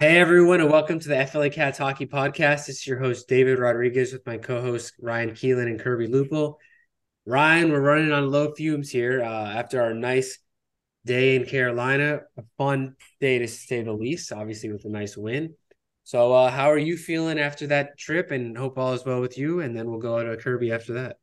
Hey everyone, and welcome to the FLA Cats Hockey Podcast. This is your host David Rodriguez with my co-host Ryan Keelan and Kirby Lupel. Ryan, we're running on low fumes here uh, after our nice day in Carolina. A fun day to say the least, obviously with a nice win. So, uh, how are you feeling after that trip? And hope all is well with you. And then we'll go to Kirby after that.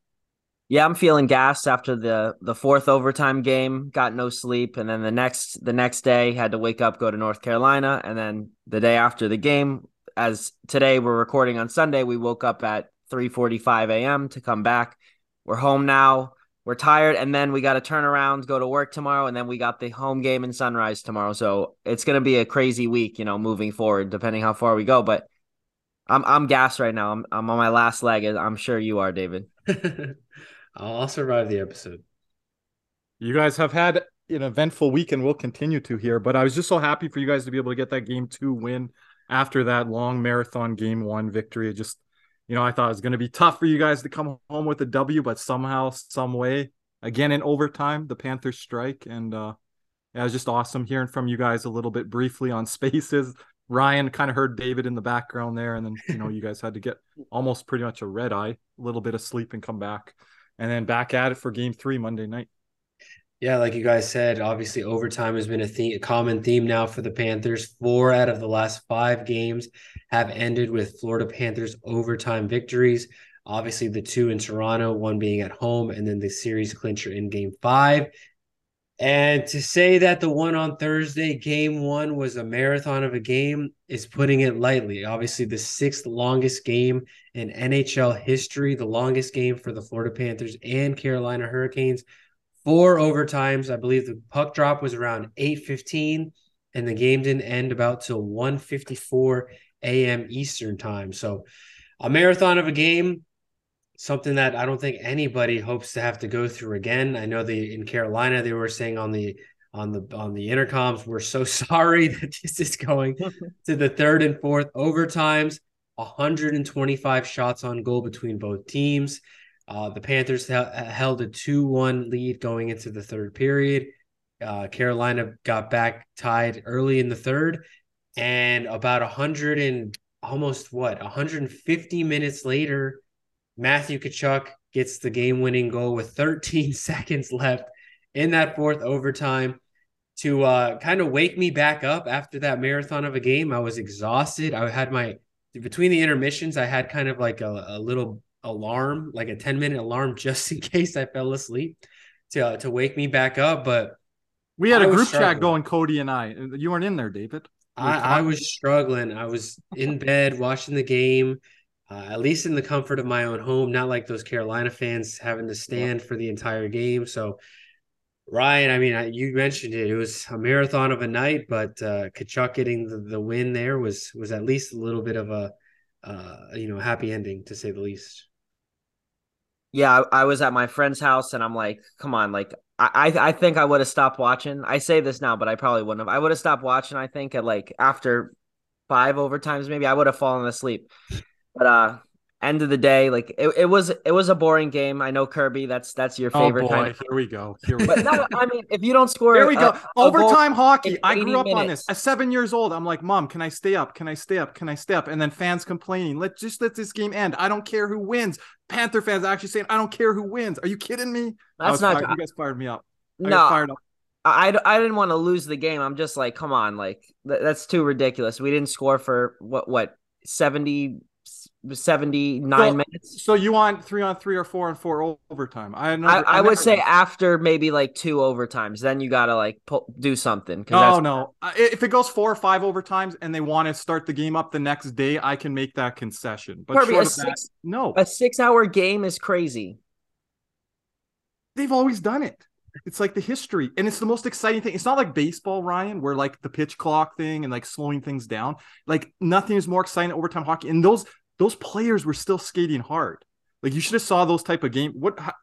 Yeah, I'm feeling gassed after the the fourth overtime game. Got no sleep, and then the next the next day had to wake up, go to North Carolina, and then the day after the game, as today we're recording on Sunday, we woke up at 3:45 a.m. to come back. We're home now. We're tired, and then we got to turn around, go to work tomorrow, and then we got the home game in Sunrise tomorrow. So it's gonna be a crazy week, you know, moving forward, depending how far we go. But I'm I'm gassed right now. I'm I'm on my last leg. I'm sure you are, David. I'll survive the episode. You guys have had an eventful week and will continue to here, but I was just so happy for you guys to be able to get that game two win after that long marathon game one victory. It just, you know, I thought it was going to be tough for you guys to come home with a W, but somehow, some way, again in overtime, the Panthers strike. And uh, yeah, it was just awesome hearing from you guys a little bit briefly on spaces. Ryan kind of heard David in the background there, and then you know you guys had to get almost pretty much a red eye, a little bit of sleep, and come back and then back at it for game three Monday night. Yeah, like you guys said, obviously overtime has been a, theme, a common theme now for the Panthers. Four out of the last five games have ended with Florida Panthers overtime victories. Obviously, the two in Toronto, one being at home, and then the series clincher in game five. And to say that the one on Thursday, game one, was a marathon of a game is putting it lightly. Obviously, the sixth longest game in NHL history, the longest game for the Florida Panthers and Carolina Hurricanes. Four overtimes. I believe the puck drop was around 8:15, and the game didn't end about till 1:54 a.m. Eastern time. So a marathon of a game something that I don't think anybody hopes to have to go through again. I know the in Carolina they were saying on the on the on the intercoms, we're so sorry that this is going to the third and fourth overtimes. 125 shots on goal between both teams. Uh, the Panthers held a 2 1 lead going into the third period. Uh, Carolina got back tied early in the third, and about 100 and almost what 150 minutes later, Matthew Tkachuk gets the game winning goal with 13 seconds left in that fourth overtime to uh, kind of wake me back up after that marathon of a game. I was exhausted. I had my between the intermissions, I had kind of like a, a little alarm, like a 10 minute alarm, just in case I fell asleep to uh, to wake me back up. But we had I a group chat going, Cody and I. You weren't in there, David. I, I was struggling. I was in bed watching the game uh, at least in the comfort of my own home, not like those Carolina fans having to stand for the entire game. So, Ryan, I mean, I, you mentioned it; it was a marathon of a night, but uh, Tkachuk getting the, the win there was was at least a little bit of a uh, you know happy ending to say the least. Yeah, I, I was at my friend's house, and I'm like, "Come on!" Like, I I think I would have stopped watching. I say this now, but I probably wouldn't have. I would have stopped watching. I think at like after five overtimes, maybe I would have fallen asleep. But uh end of the day, like it, it was it was a boring game. I know Kirby, that's that's your oh, favorite oh boy, kind of here we go. Here we go. no, I mean if you don't score Here we go. Overtime hockey. I grew up minutes. on this. At seven years old, I'm like, Mom, can I stay up? Can I stay up? Can I stay up? And then fans complaining, let just let this game end. I don't care who wins. Panther fans actually saying, I don't care who wins. Are you kidding me? That's not fired. you guys fired me up. I no, fired up. I, I didn't want to lose the game. I'm just like, come on, like th- that's too ridiculous. We didn't score for what what 70 79 so, minutes. So you want three on three or four on four overtime? I I, I, would say after maybe like two overtimes, then you got to like pull, do something. No, no. If it goes four or five overtimes and they want to start the game up the next day, I can make that concession. But Kirby, a six, that, no, a six hour game is crazy. They've always done it. It's like the history, and it's the most exciting thing. It's not like baseball, Ryan, where like the pitch clock thing and like slowing things down. Like nothing is more exciting overtime hockey. And those those players were still skating hard. Like you should have saw those type of game. What, how,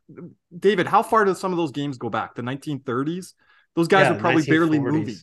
David? How far do some of those games go back? The 1930s. Those guys yeah, were probably barely moving.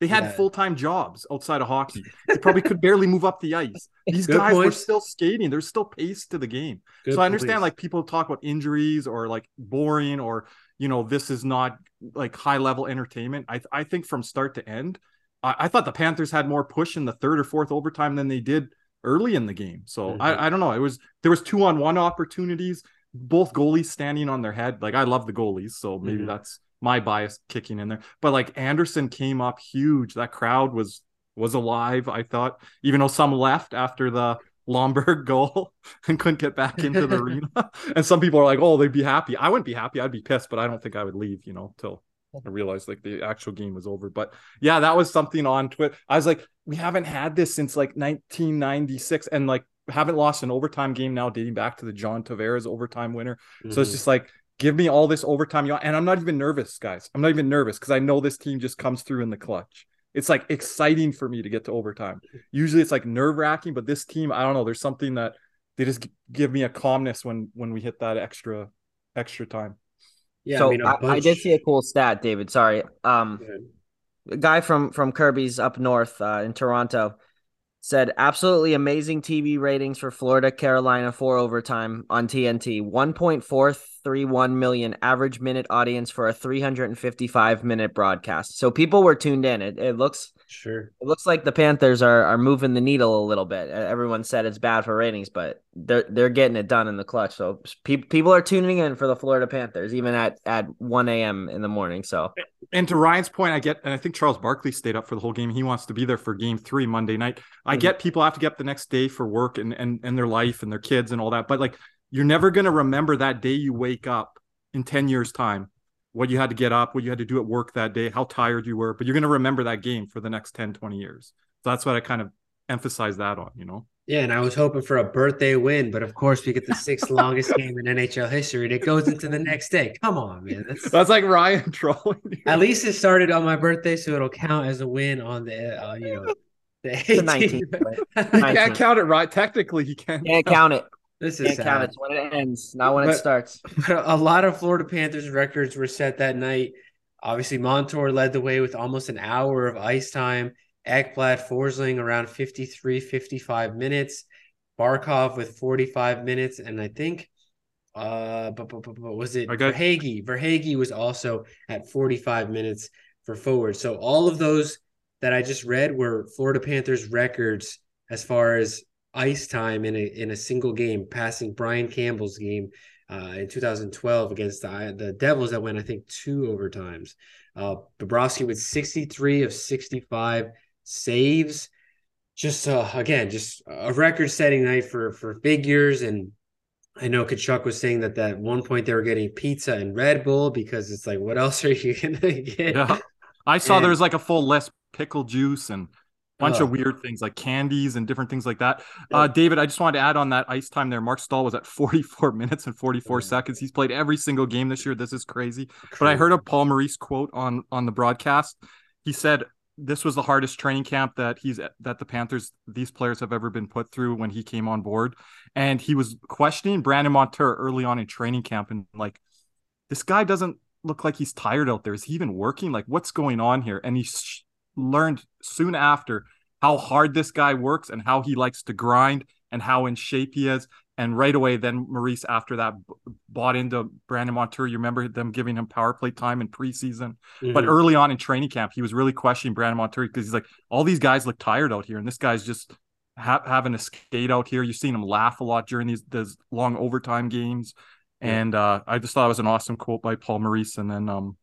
They had yeah. full time jobs outside of hockey. They probably could barely move up the ice. These Good guys were still skating. There's still pace to the game. Good so I understand like people talk about injuries or like boring or you know this is not like high level entertainment. I I think from start to end, I, I, thought the Panthers had more push in the third or fourth overtime than they did early in the game. So mm-hmm. I, I don't know. It was there was two on one opportunities, both goalies standing on their head. Like I love the goalies, so maybe mm-hmm. that's my bias kicking in there. But like Andersen came up huge. That crowd was was alive. I thought, even though some left after the Lomberg goal and couldn't get back into the arena. And some people are like, "Oh, they'd be happy." I wouldn't be happy. I'd be pissed, but I don't think I would leave. You know, till I realized like the actual game was over. But yeah, that was something on Twitter. I was like, we haven't had this since like 1996, and like haven't lost an overtime game now dating back to the John Tavares overtime winner. Mm-hmm. So it's mm-hmm. just like give me all this overtime, and I'm not even nervous, guys. I'm not even nervous because I know this team just comes through in the clutch it's like exciting for me to get to overtime. Usually it's like nerve wracking, but this team, I don't know, there's something that they just give me a calmness when when we hit that extra extra time. Yeah, so I, mean. I, I, did see a cool stat, David. Sorry, um, a guy from from Kirby's up north uh, in Toronto said absolutely amazing TV ratings for Florida Carolina for overtime on TNT. 1.431 million average minute audience for a 355 minute broadcast. So people were tuned in. It, it looks sure. It looks like the Panthers are are moving the needle a little bit. Everyone said it's bad for ratings, but they're they're getting it done in the clutch. So pe- people are tuning in for the Florida Panthers even at at 1 a.m. in the morning. So and to Ryan's point, I get, and I think Charles Barkley stayed up for the whole game. He wants to be there for Game Three Monday night. I mm-hmm. get people have to get up the next day for work and and and their life and their kids and all that, but like you're never gonna remember that day you wake up in ten years time, what you had to get up, what you had to do at work that day, how tired you were, but you're gonna remember that game for the next 10, 20 years. So that's what I kind of emphasize that on, you know. Yeah, and I was hoping for a birthday win, but of course we get the sixth longest game in NHL history, and it goes into the next day. Come on, man. That's, That's like Ryan trolling. You. At least it started on my birthday, so it'll count as a win on the uh, you know the 18th. you can't count it right. Technically, you can't. Can't count it. This is can't sad. count it when it ends, not when but, it starts. But a lot of Florida Panthers records were set that night. Obviously, Montour led the way with almost an hour of ice time. Ekblad Forsling around 53, 55 minutes. Barkov with 45 minutes. And I think, uh, but, but, but, but was it okay. Verhaeghe? Verhaeghe was also at 45 minutes for forward. So all of those that I just read were Florida Panthers records as far as ice time in a in a single game, passing Brian Campbell's game uh, in 2012 against the the Devils that went I think two overtimes. Uh, Bobrovsky with 63 of 65 saves. Just uh, again, just a record-setting night for for figures. And I know Tkachuk was saying that at one point they were getting pizza and Red Bull because it's like, what else are you gonna get? Yeah, I saw and, there was like a full list pickle juice and bunch of weird things like candies and different things like that. Uh, David, I just wanted to add on that ice time there. Marc Staal was at 44 minutes and 44 seconds. He's played every single game this year. This is crazy. crazy. But I heard a Paul Maurice quote on on the broadcast. He said this was the hardest training camp that he's that the Panthers these players have ever been put through when he came on board, and he was questioning Brandon Montour early on in training camp and like, this guy doesn't look like he's tired out there. Is he even working? Like, what's going on here? And he sh- learned soon after how hard this guy works and how he likes to grind and how in shape he is. And right away, then Maurice, after that, bought into Brandon Montour. You remember them giving him power play time in preseason. Mm-hmm. But early on in training camp, he was really questioning Brandon Montour because he's like, all these guys look tired out here. And this guy's just ha- having a skate out here. You've seen him laugh a lot during these, these long overtime games. And uh, I just thought it was an awesome quote by Paul Maurice. And then um,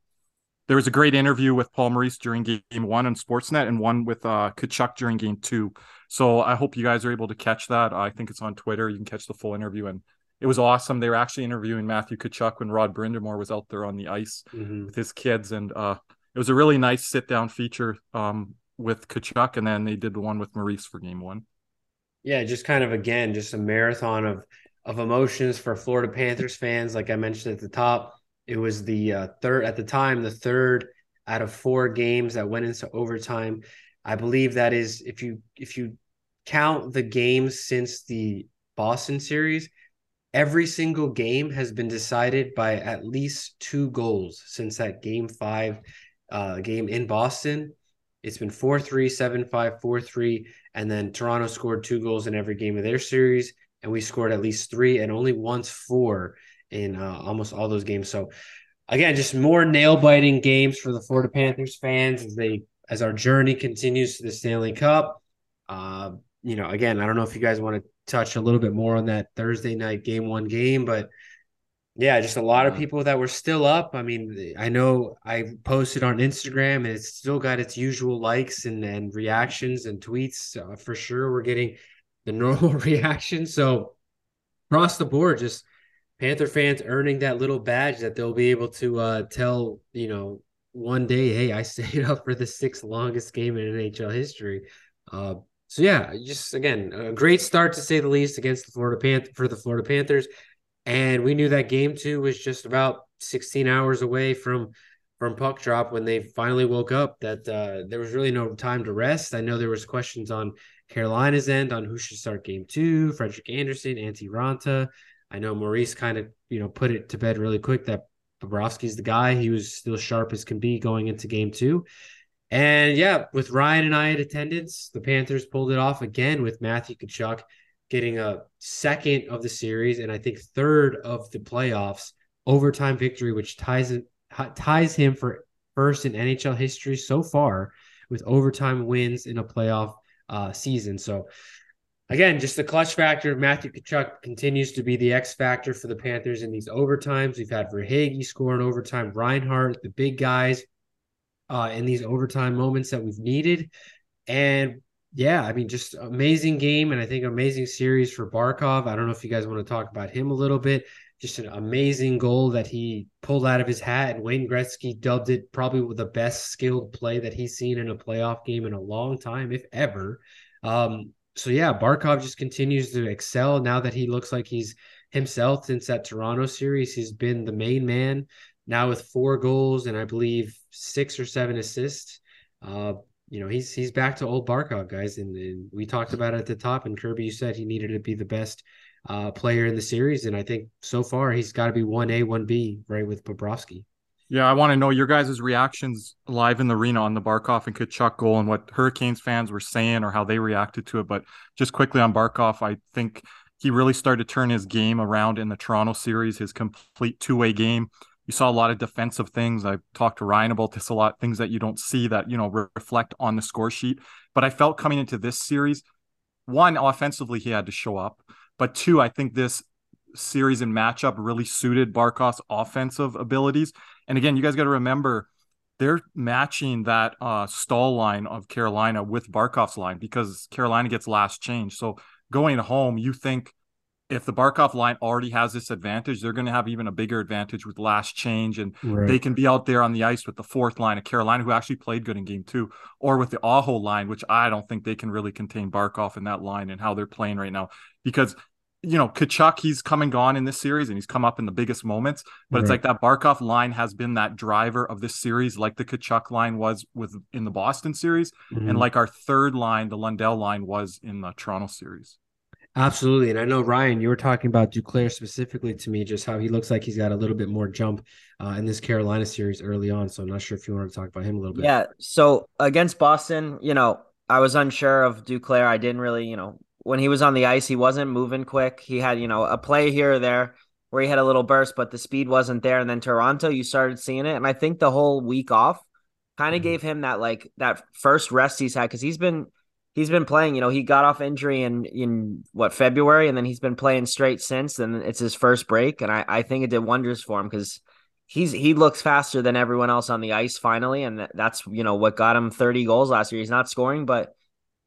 there was a great interview with Paul Maurice during game one on Sportsnet and one with uh, Tkachuk during game two. So I hope you guys are able to catch that. I think it's on Twitter. You can catch the full interview. And it was awesome. They were actually interviewing Matthew Tkachuk when Rod Brind'Amour was out there on the ice mm-hmm. with his kids. And uh, it was a really nice sit down feature um, with Tkachuk. And then they did the one with Maurice for game one. Yeah, just kind of again, just a marathon of of emotions for Florida Panthers fans. Like I mentioned at the top, it was the uh, third at the time, the third out of four games that went into overtime. I believe that is if you if you count the games since the Boston series, every single game has been decided by at least two goals since that game five uh, game in Boston. It's been 4 3, 7 5, 4 3. And then Toronto scored two goals in every game of their series. And we scored at least three and only once four in uh, almost all those games. So again, just more nail biting games for the Florida Panthers fans as they as our journey continues to the Stanley Cup. Uh, you know, again, I don't know if you guys want to touch a little bit more on that Thursday night game one game, but yeah, just a lot of people that were still up. I mean, I know I posted on Instagram and it's still got its usual likes and, and reactions and tweets. Uh, for sure, we're getting the normal reaction. So across the board, just Panther fans earning that little badge that they'll be able to uh, tell, you know, one day, hey, I stayed up for the sixth longest game in NHL history. Uh, so yeah, just again, a great start to say the least against the Florida Panther for the Florida Panthers. And we knew that game two was just about 16 hours away from from puck drop when they finally woke up that uh, there was really no time to rest. I know there was questions on Carolina's end on who should start game two, Frederik Andersen, Antti Raanta. I know Maurice kind of, you know, put it to bed really quick that Bobrovsky's the guy. He was still sharp as can be going into game two. And yeah, with Ryan and I at attendance, the Panthers pulled it off again with Matthew Tkachuk getting a second of the series and I think third of the playoffs overtime victory, which ties it ties him for first in NHL history so far with overtime wins in a playoff uh, season. So again, just the clutch factor. Matthew Tkachuk continues to be the X factor for the Panthers in these overtimes. We've had Verhaeghe score in overtime, Reinhart, the big guys uh, in these overtime moments that we've needed. And yeah, I mean, just amazing game, and I think amazing series for Barkov. I don't know if you guys want to talk about him a little bit. Just an amazing goal that he pulled out of his hat, and Wayne Gretzky dubbed it probably the best skilled play that he's seen in a playoff game in a long time, if ever. Um, so yeah, Barkov just continues to excel now that he looks like he's himself since that Toronto series. He's been the main man now with four goals and I believe six or seven assists. Uh, you know, he's he's back to old Barkov, guys. And, and, we talked about it at the top. And Kirby, you said he needed to be the best uh, player in the series, and I think so far he's got to be one A, one B, right with Bobrovsky. Yeah, I want to know your guys' reactions live in the arena on the Barkov and Tkachuk goal and what Hurricanes fans were saying or how they reacted to it. But just quickly on Barkov, I think he really started to turn his game around in the Toronto series, his complete two way game. You saw a lot of defensive things. I talked to Ryan about this a lot, things that you don't see that, you know, re- reflect on the score sheet. But I felt coming into this series, one, offensively, he had to show up. But two, I think this series and matchup really suited Barkov's offensive abilities. And again, you guys got to remember they're matching that uh, Staal line of Carolina with Barkov's line because Carolina gets last change. So going home, you think if the Barkov line already has this advantage, they're going to have even a bigger advantage with last change, and right. they can be out there on the ice with the fourth line of Carolina, who actually played good in game two, or with the Aho line, which I don't think they can really contain Barkov in that line and how they're playing right now because you know, Tkachuk, he's come and gone in this series and he's come up in the biggest moments. But right. it's like that Barkov line has been that driver of this series, like the Tkachuk line was with in the Boston series, mm-hmm. and like our third line, the Lundell line was in the Toronto series. Absolutely. And I know, Ryan, you were talking about Duclair specifically to me, just how he looks like he's got a little bit more jump uh, in this Carolina series early on. So I'm not sure if you want to talk about him a little bit. Yeah. So against Boston, you know, I was unsure of Duclair. I didn't really, you know, when he was on the ice, he wasn't moving quick. He had, you know, a play here or there where he had a little burst, but the speed wasn't there. And then Toronto, you started seeing it. And I think the whole week off kind of mm-hmm. gave him that like that first rest he's had because he's been he's been playing, you know, he got off injury in in what February and then he's been playing straight since. And it's his first break. And I, I think it did wonders for him because he's he looks faster than everyone else on the ice finally. And that's you know what got him 30 goals last year. He's not scoring, but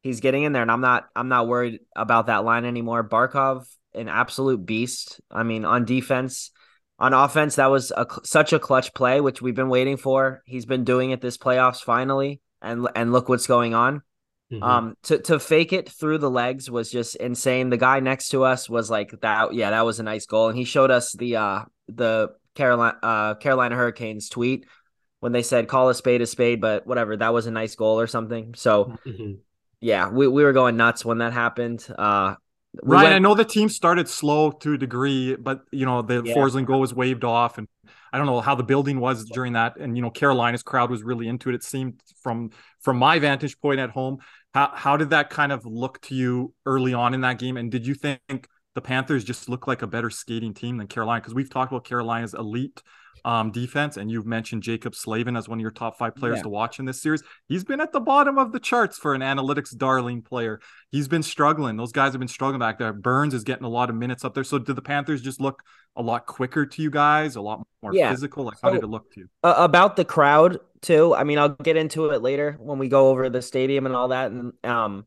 he's getting in there, and I'm not I'm not worried about that line anymore. Barkov, an absolute beast. I mean, on defense, on offense, that was a, such a clutch play, which we've been waiting for. He's been doing it this playoffs finally, and and look what's going on. Mm-hmm. Um, to to fake it through the legs was just insane. The guy next to us was like that. Yeah, that was a nice goal, and he showed us the uh the Carolina uh Carolina Hurricanes tweet when they said call a spade a spade, but whatever, that was a nice goal or something. So. Mm-hmm yeah, we, we were going nuts when that happened. Uh, we Ryan, went... I know the team started slow to a degree, but you know the yeah. Forsling goal was waved off, and I don't know how the building was during that. And you know Carolina's crowd was really into it. It seemed from from my vantage point at home. How how did that kind of look to you early on in that game? And did you think the Panthers just look like a better skating team than Carolina because we've talked about Carolina's elite um, defense, and you've mentioned Jaccob Slavin as one of your top five players Yeah. to watch in this series. He's been at the bottom of the charts for an analytics darling player. He's been struggling. Those guys have been struggling back there. Burns is getting a lot of minutes up there. So did the Panthers just look a lot quicker to you guys, a lot more Yeah. physical? Like how So- did it look to you? uh, about the crowd too. I mean, I'll get into it later when we go over the stadium and all that, and um,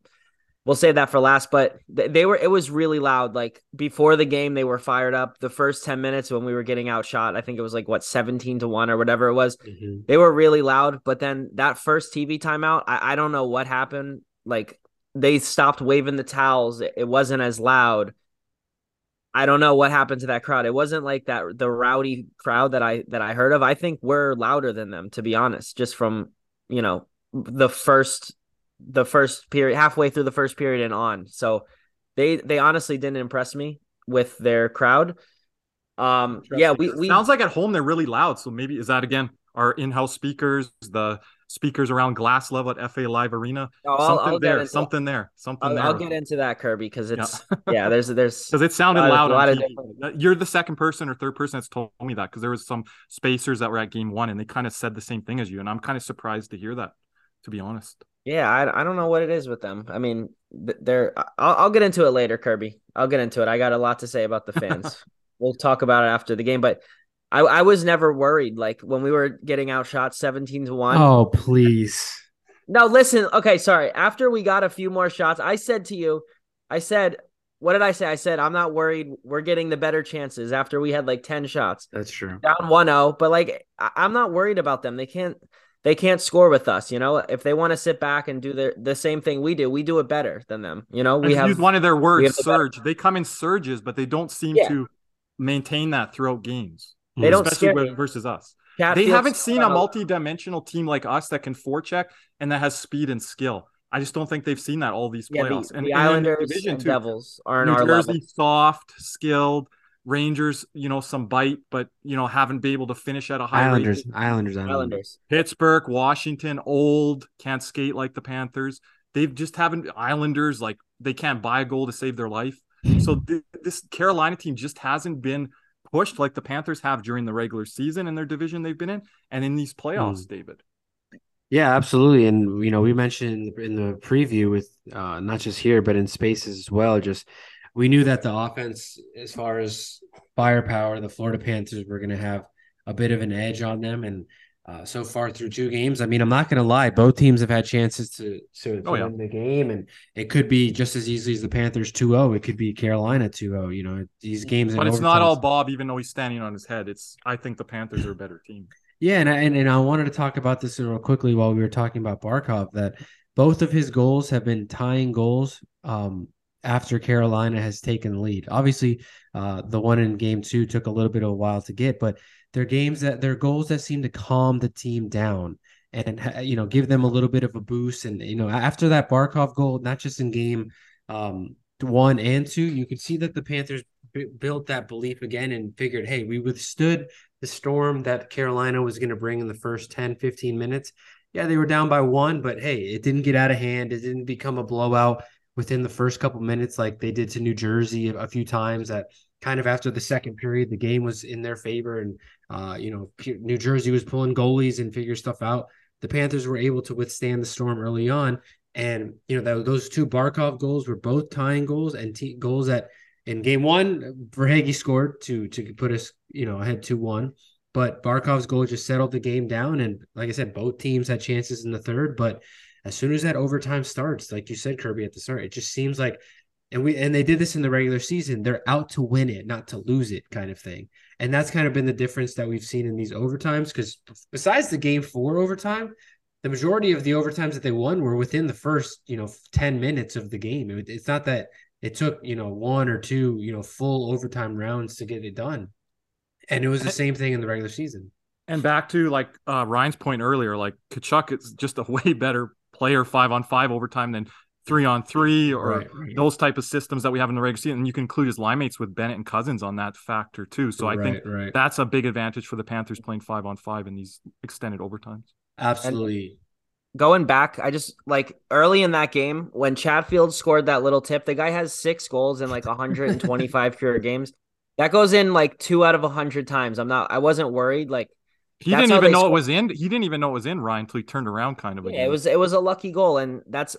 we'll save that for last. But they were it was really loud. Like before the game, they were fired up. The first ten minutes when we were getting outshot, I think it was like what seventeen to one or whatever it was. Mhm. They were really loud. But then that first TV timeout, I, I don't know what happened. Like they stopped waving the towels. It, it wasn't as loud. I don't know what happened to that crowd. It wasn't like that the rowdy crowd that I that I heard of. I think we're louder than them, to be honest, just from you know the first the first period halfway through the first period and on. So they they honestly didn't impress me with their crowd. Um yeah, we we sounds like at home they're really loud. So maybe is that again our in-house speakers, the speakers around glass level at FLA Live Arena? I'll, something I'll there, into, something there, something I'll, there. I'll get into that Kirby because it's yeah, there's there's because it sounded lot of- loud lot on of different- Uh, You're the second person or third person that's told me that because there was some spacers that were at game one and they kind of said the same thing as you, and I'm kind of surprised to hear that, to be honest. Yeah, I, I don't know what it is with them. I mean, they're. I'll, I'll get into it later, Kirby. I'll get into it. I got a lot to say about the fans. we'll talk about it after the game, but I, I was never worried. Like when we were getting outshot seventeen to one. Oh, please. No, listen. Okay, sorry. After we got a few more shots, I said to you, I said, what did I say? I said I'm not worried. We're getting the better chances after we had like ten shots That's true. down 1-0 but like I- i'm not worried about them they can't they can't score with us you know if they want to sit back and do the the same thing we do we do it better than them you know we We have used one of their words, have the better- surge. They come in surges, but they don't seem Yeah. to maintain that throughout games. They don't especially with- versus us. Chatfield they haven't seen a scored multi-dimensional team like us that can forecheck and that has speed and skill. I just don't think they've seen that all these yeah, the, playoffs. the and, and islanders division and too. devils are in New our Jersey level soft, skilled. Rangers, you know, some bite, but you know, haven't been able to finish at a high Islanders, rate. Islanders, Islanders. islanders Pittsburgh, Washington, old, can't skate like the Panthers. They've just haven't Islanders like they can't buy a goal to save their life. So th- this Carolina team just hasn't been pushed like the Panthers have during the regular season in their division they've been in and in these playoffs, David. Yeah, absolutely. And you know, we mentioned in the preview with uh not just here, but in spaces as well. Just we knew that the offense, as far as firepower, the Florida Panthers were going to have a bit of an edge on them. And uh, so far through two games, I mean, I'm not going to lie, both teams have had chances to to, Oh, yeah. win the game, and it could be just as easily as the Panthers 2-0. It could be Carolina 2-0. You know, these games. But it's not all Bob, even though he's standing on his head. It's I think the Panthers are a better team. Yeah, and I, and, and I wanted to talk about this real quickly while we were talking about Barkov that both of his goals have been tying goals um, after Carolina has taken the lead. Obviously, uh, the one in game two took a little bit of a while to get, but they're games that they're goals that seem to calm the team down and you know give them a little bit of a boost. And you know after that Barkov goal, not just in game um, one and two, you could see that the Panthers b- built that belief again and figured, hey, we withstood the storm that Carolina was going to bring in the first 10, 15 minutes. Yeah, they were down by one, but hey, it didn't get out of hand. It didn't become a blowout within the first couple minutes like they did to New Jersey a, few times that kind of after the second period, the game was in their favor. And, uh, you know, New Jersey was pulling goalies and figure stuff out. The Panthers were able to withstand the storm early on. And, you know, that, those two Barkov goals were both tying goals and t- goals that in game one, Verhaeghe scored to to put us, you know, ahead two one. But Barkov's goal just settled the game down, and like I said, both teams had chances in the third. But as soon as that overtime starts, like you said, Kirby at the start, it just seems like, and we and they did this in the regular season. They're out to win it, not to lose it, kind of thing. And that's kind of been the difference that we've seen in these overtimes. Because besides the game four overtime, the majority of the overtimes that they won were within the first, you know, ten minutes of the game. It's not that it took you know one or two you know full overtime rounds to get it done and it was the same thing in the regular season And back to like uh, Ryan's point earlier, like Tkachuk is just a way better player five on five overtime than three on three or Right, right. those type of systems that we have in the regular season. And you can include his line mates with Bennett and Cousins on that factor too. So I think Right, right. that's a big advantage for the Panthers playing five on five in these extended overtimes. absolutely going back, I just like early in that game when Chatfield scored that little tip, the guy has six goals in like 125 career games. That goes in like two out of a hundred times. I'm not. I wasn't worried. Like he didn't even know scored. it was in. He didn't even know it was in Ryan until he turned around, kind of. Yeah, it was it was a lucky goal, and that's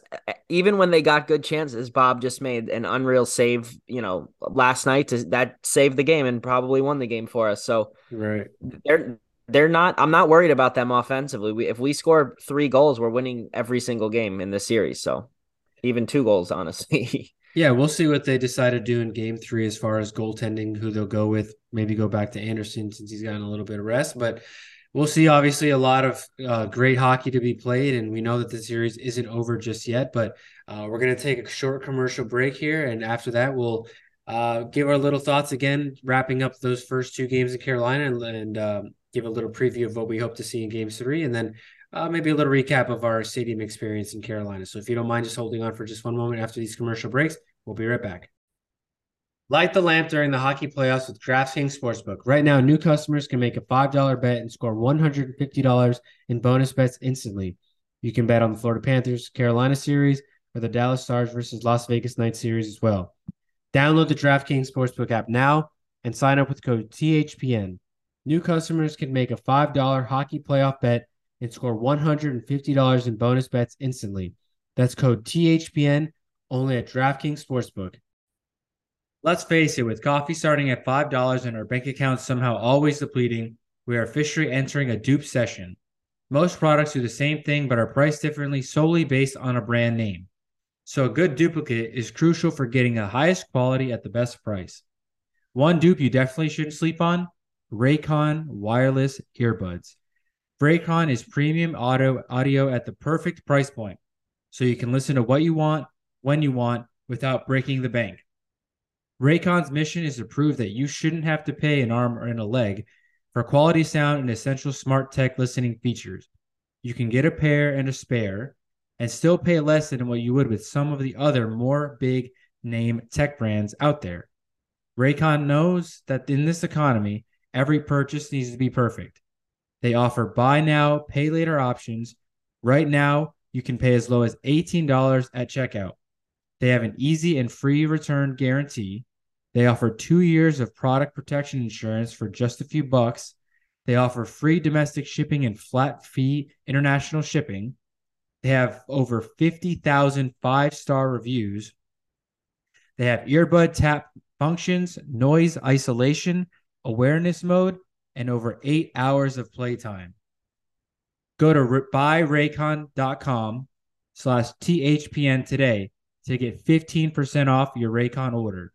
even when they got good chances. Bob just made an unreal save. You know, last night to, that saved the game and probably won the game for us. So right, they're they're not. I'm not worried about them offensively. We, if we score three goals, we're winning every single game in the series. So even two goals, honestly. Yeah, we'll see what they decide to do in game three as far as goaltending, who they'll go with. Maybe go back to Andersen since he's gotten a little bit of rest. But we'll see. Obviously, a lot of uh, great hockey to be played. And we know that the series isn't over just yet. But uh, we're going to take a short commercial break here. And after that, we'll uh, give our little thoughts again, wrapping up those first two games in Carolina and, and um, give a little preview of what we hope to see in game three. And then uh, maybe a little recap of our stadium experience in Carolina. So if you don't mind just holding on for just one moment after these commercial breaks, we'll be right back. Light the lamp during the hockey playoffs with DraftKings Sportsbook. Right now, new customers can make a $5 bet and score $150 in bonus bets instantly. You can bet on the Florida Panthers Carolina series or the Dallas Stars versus Las Vegas Knights series as well. Download the DraftKings Sportsbook app now and sign up with code THPN. New customers can make a $5 hockey playoff bet and score $150 in bonus bets instantly. That's code THPN only at DraftKings Sportsbook. Let's face it, with coffee starting at $5 and our bank account somehow always depleting, we are officially entering a dupe session. Most products do the same thing but are priced differently solely based on a brand name. So a good duplicate is crucial for getting the highest quality at the best price. One dupe you definitely shouldn't sleep on Raycon wireless earbuds. Raycon is premium audio audio at the perfect price point, so you can listen to what you want when you want without breaking the bank. Raycon's mission is to prove that you shouldn't have to pay an arm or a leg for quality sound and essential smart tech listening features. You can get a pair and a spare and still pay less than what you would with some of the other more big name tech brands out there. Raycon knows that in this economy, every purchase needs to be perfect. They offer buy now, pay later options. Right now, you can pay as low as $18 at checkout. They have an easy and free return guarantee. They offer two years of product protection insurance for just a few bucks. They offer free domestic shipping and flat fee international shipping. They have over 50,000 five star reviews. They have earbud tap functions, noise isolation, awareness mode, and over eight hours of playtime. Go to buyraycon.com slash THPN today to get 15% off your Raycon order.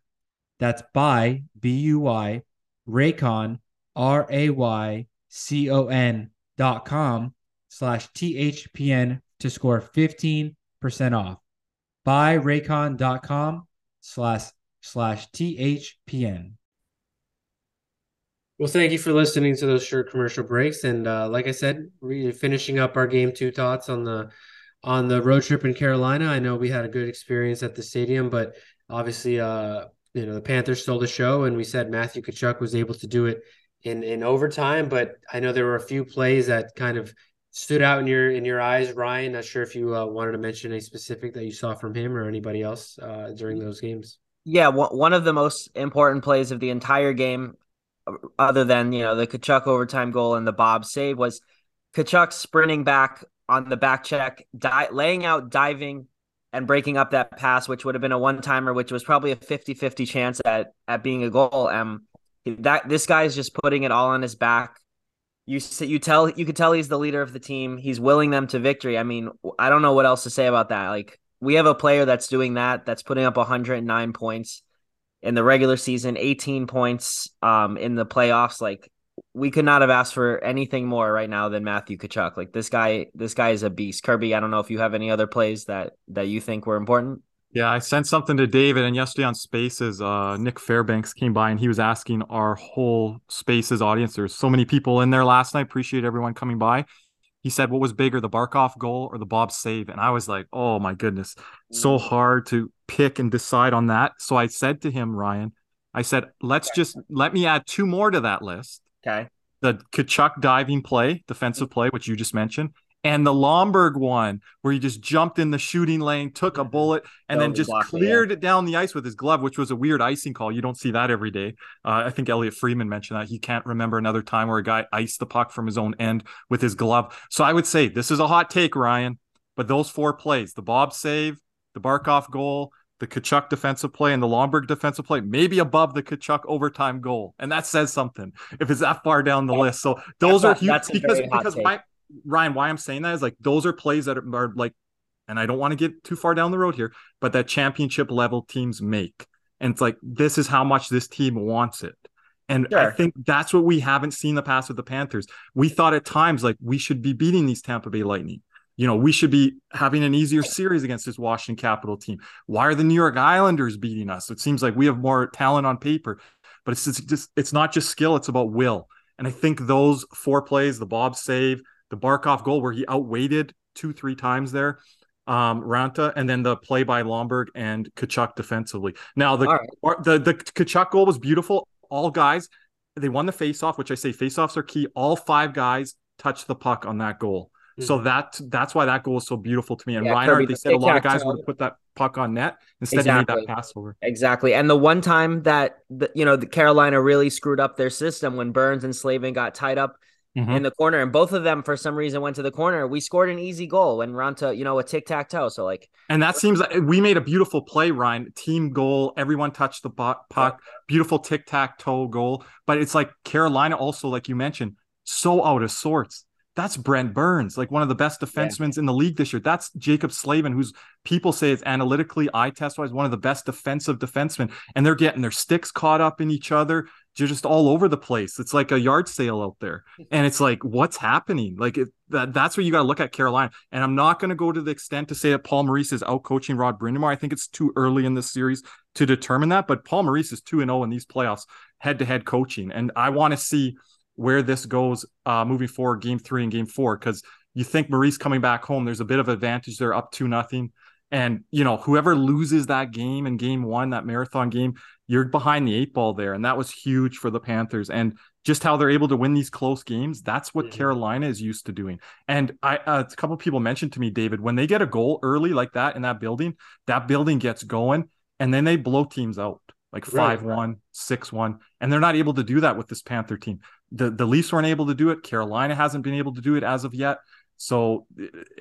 That's buy, B U Y, Raycon, R A Y C O N dot com slash THPN to score 15% off. Buy Raycon dot com slash slash THPN. Well, thank you for listening to those short commercial breaks. And uh, like I said, we're finishing up our game two thoughts on the on the road trip in Carolina. I know we had a good experience at the stadium, but obviously, uh, you know, the Panthers stole the show, and we said Matthew Tkachuk was able to do it in in overtime. But I know there were a few plays that kind of stood out in your in your eyes, Ryan. Not sure if you uh, wanted to mention a specific that you saw from him or anybody else uh, during those games. Yeah, one of the most important plays of the entire game other than you know the Tkachuk overtime goal and the Bob save was Tkachuk sprinting back on the back check, di- laying out, diving, and breaking up that pass, which would have been a one timer, which was probably a 50-50 chance at at being a goal. Um, that this guy is just putting it all on his back. You you tell you could tell he's the leader of the team. He's willing them to victory. I mean, I don't know what else to say about that. Like we have a player that's doing that, that's putting up 109 points in the regular season, 18 points um, in the playoffs. Like we could not have asked for anything more right now than Matthew Tkachuk. Like this guy, this guy is a beast. Kirby, I don't know if you have any other plays that that you think were important. Yeah, I sent something to David, and yesterday on Spaces, uh, Nick Fairbanks came by and he was asking our whole Spaces audience. There's so many people in there last night. Appreciate everyone coming by he said what was bigger the barkov goal or the bob save and i was like oh my goodness so mm. hard to pick and decide on that so i said to him ryan i said let's just let me add two more to that list okay the Tkachuk diving play defensive play which you just mentioned and the Lomberg one where he just jumped in the shooting lane, took a Mm-hmm. bullet, and Totally then just blocked cleared it down the ice with his glove, which was a weird icing call. You don't see that every day. Uh, I think Elliotte Friedman mentioned that he can't remember another time where a guy iced the puck from his own end with his glove. So I would say this is a hot take, Ryan, but those four plays, the Bob save, the Barkov goal, the Tkachuk defensive play and the Lomberg defensive play, maybe above the Tkachuk overtime goal. And that says something if it's that far down the Yeah. list. So those That's are huge that's because, because why, Ryan, why I'm saying that is like those are plays that are, are like, and I don't want to get too far down the road here, but that championship level teams make. And it's like, this is how much this team wants it. And I think that's what we haven't seen the past with the Panthers. We thought at times like we should be beating these Tampa Bay Lightning. You know, we should be having an easier series against this Washington Capital team. Why are the New York Islanders beating us? It seems like we have more talent on paper, but it's just, just it's not just skill, it's about will. And I think those four plays, the Bob save, the Barkov goal where he outweighted two, three times there, um, Raanta, and then the play by Lomberg and Tkachuk defensively. Now the right. the the Tkachuk goal was beautiful. All guys, they won the faceoff, which I say faceoffs are key. All five guys touched the puck on that goal. So that that's why that goal is so beautiful to me. And Yeah, Reinhart, Kirby, they said a lot of guys would have put that puck on net instead of Exactly. made that pass over. Exactly. And the one time that the, you know the Carolina really screwed up their system when Burns and Slavin got tied up Mhm. in the corner, and both of them for some reason went to the corner. We scored an easy goal and Raanta, you know, a tic tac toe. So like, And that seems like we made a beautiful play, Ryan. Team goal. Everyone touched the puck. Beautiful tic tac toe goal. But it's like Carolina also, like you mentioned, so out of sorts. That's Brent Burns, like one of the best defensemen in the league this year. That's Jaccob Slavin, who's people say is analytically, eye test wise, one of the best defensive defensemen. And they're getting their sticks caught up in each other. They're just all over the place. It's like a yard sale out there. And it's like, what's happening? Like it, that, that's where you got to look at Carolina. And I'm not going to go to the extent to say that Paul Maurice is out coaching Rod Brind'Amour. I think it's too early in this series to determine that. But Paul Maurice is 2 and 0 in these playoffs, head to head coaching. And I want to see where this goes uh, moving forward, game three and game four, because you think Maurice coming back home, there's a bit of advantage there, up to nothing. And you know, whoever loses that game in game one, that marathon game, you're behind the eight ball there. And that was huge for the Panthers. And just how they're able to win these close games, that's what Mhm. Carolina is used to doing. And I uh, a couple of people mentioned to me, David, when they get a goal early like that in that building, that building gets going and then they blow teams out like Right, 5 1, 6 1. And they're not able to do that with this Panther team. The, the Leafs weren't able to do it. Carolina hasn't been able to do it as of yet. So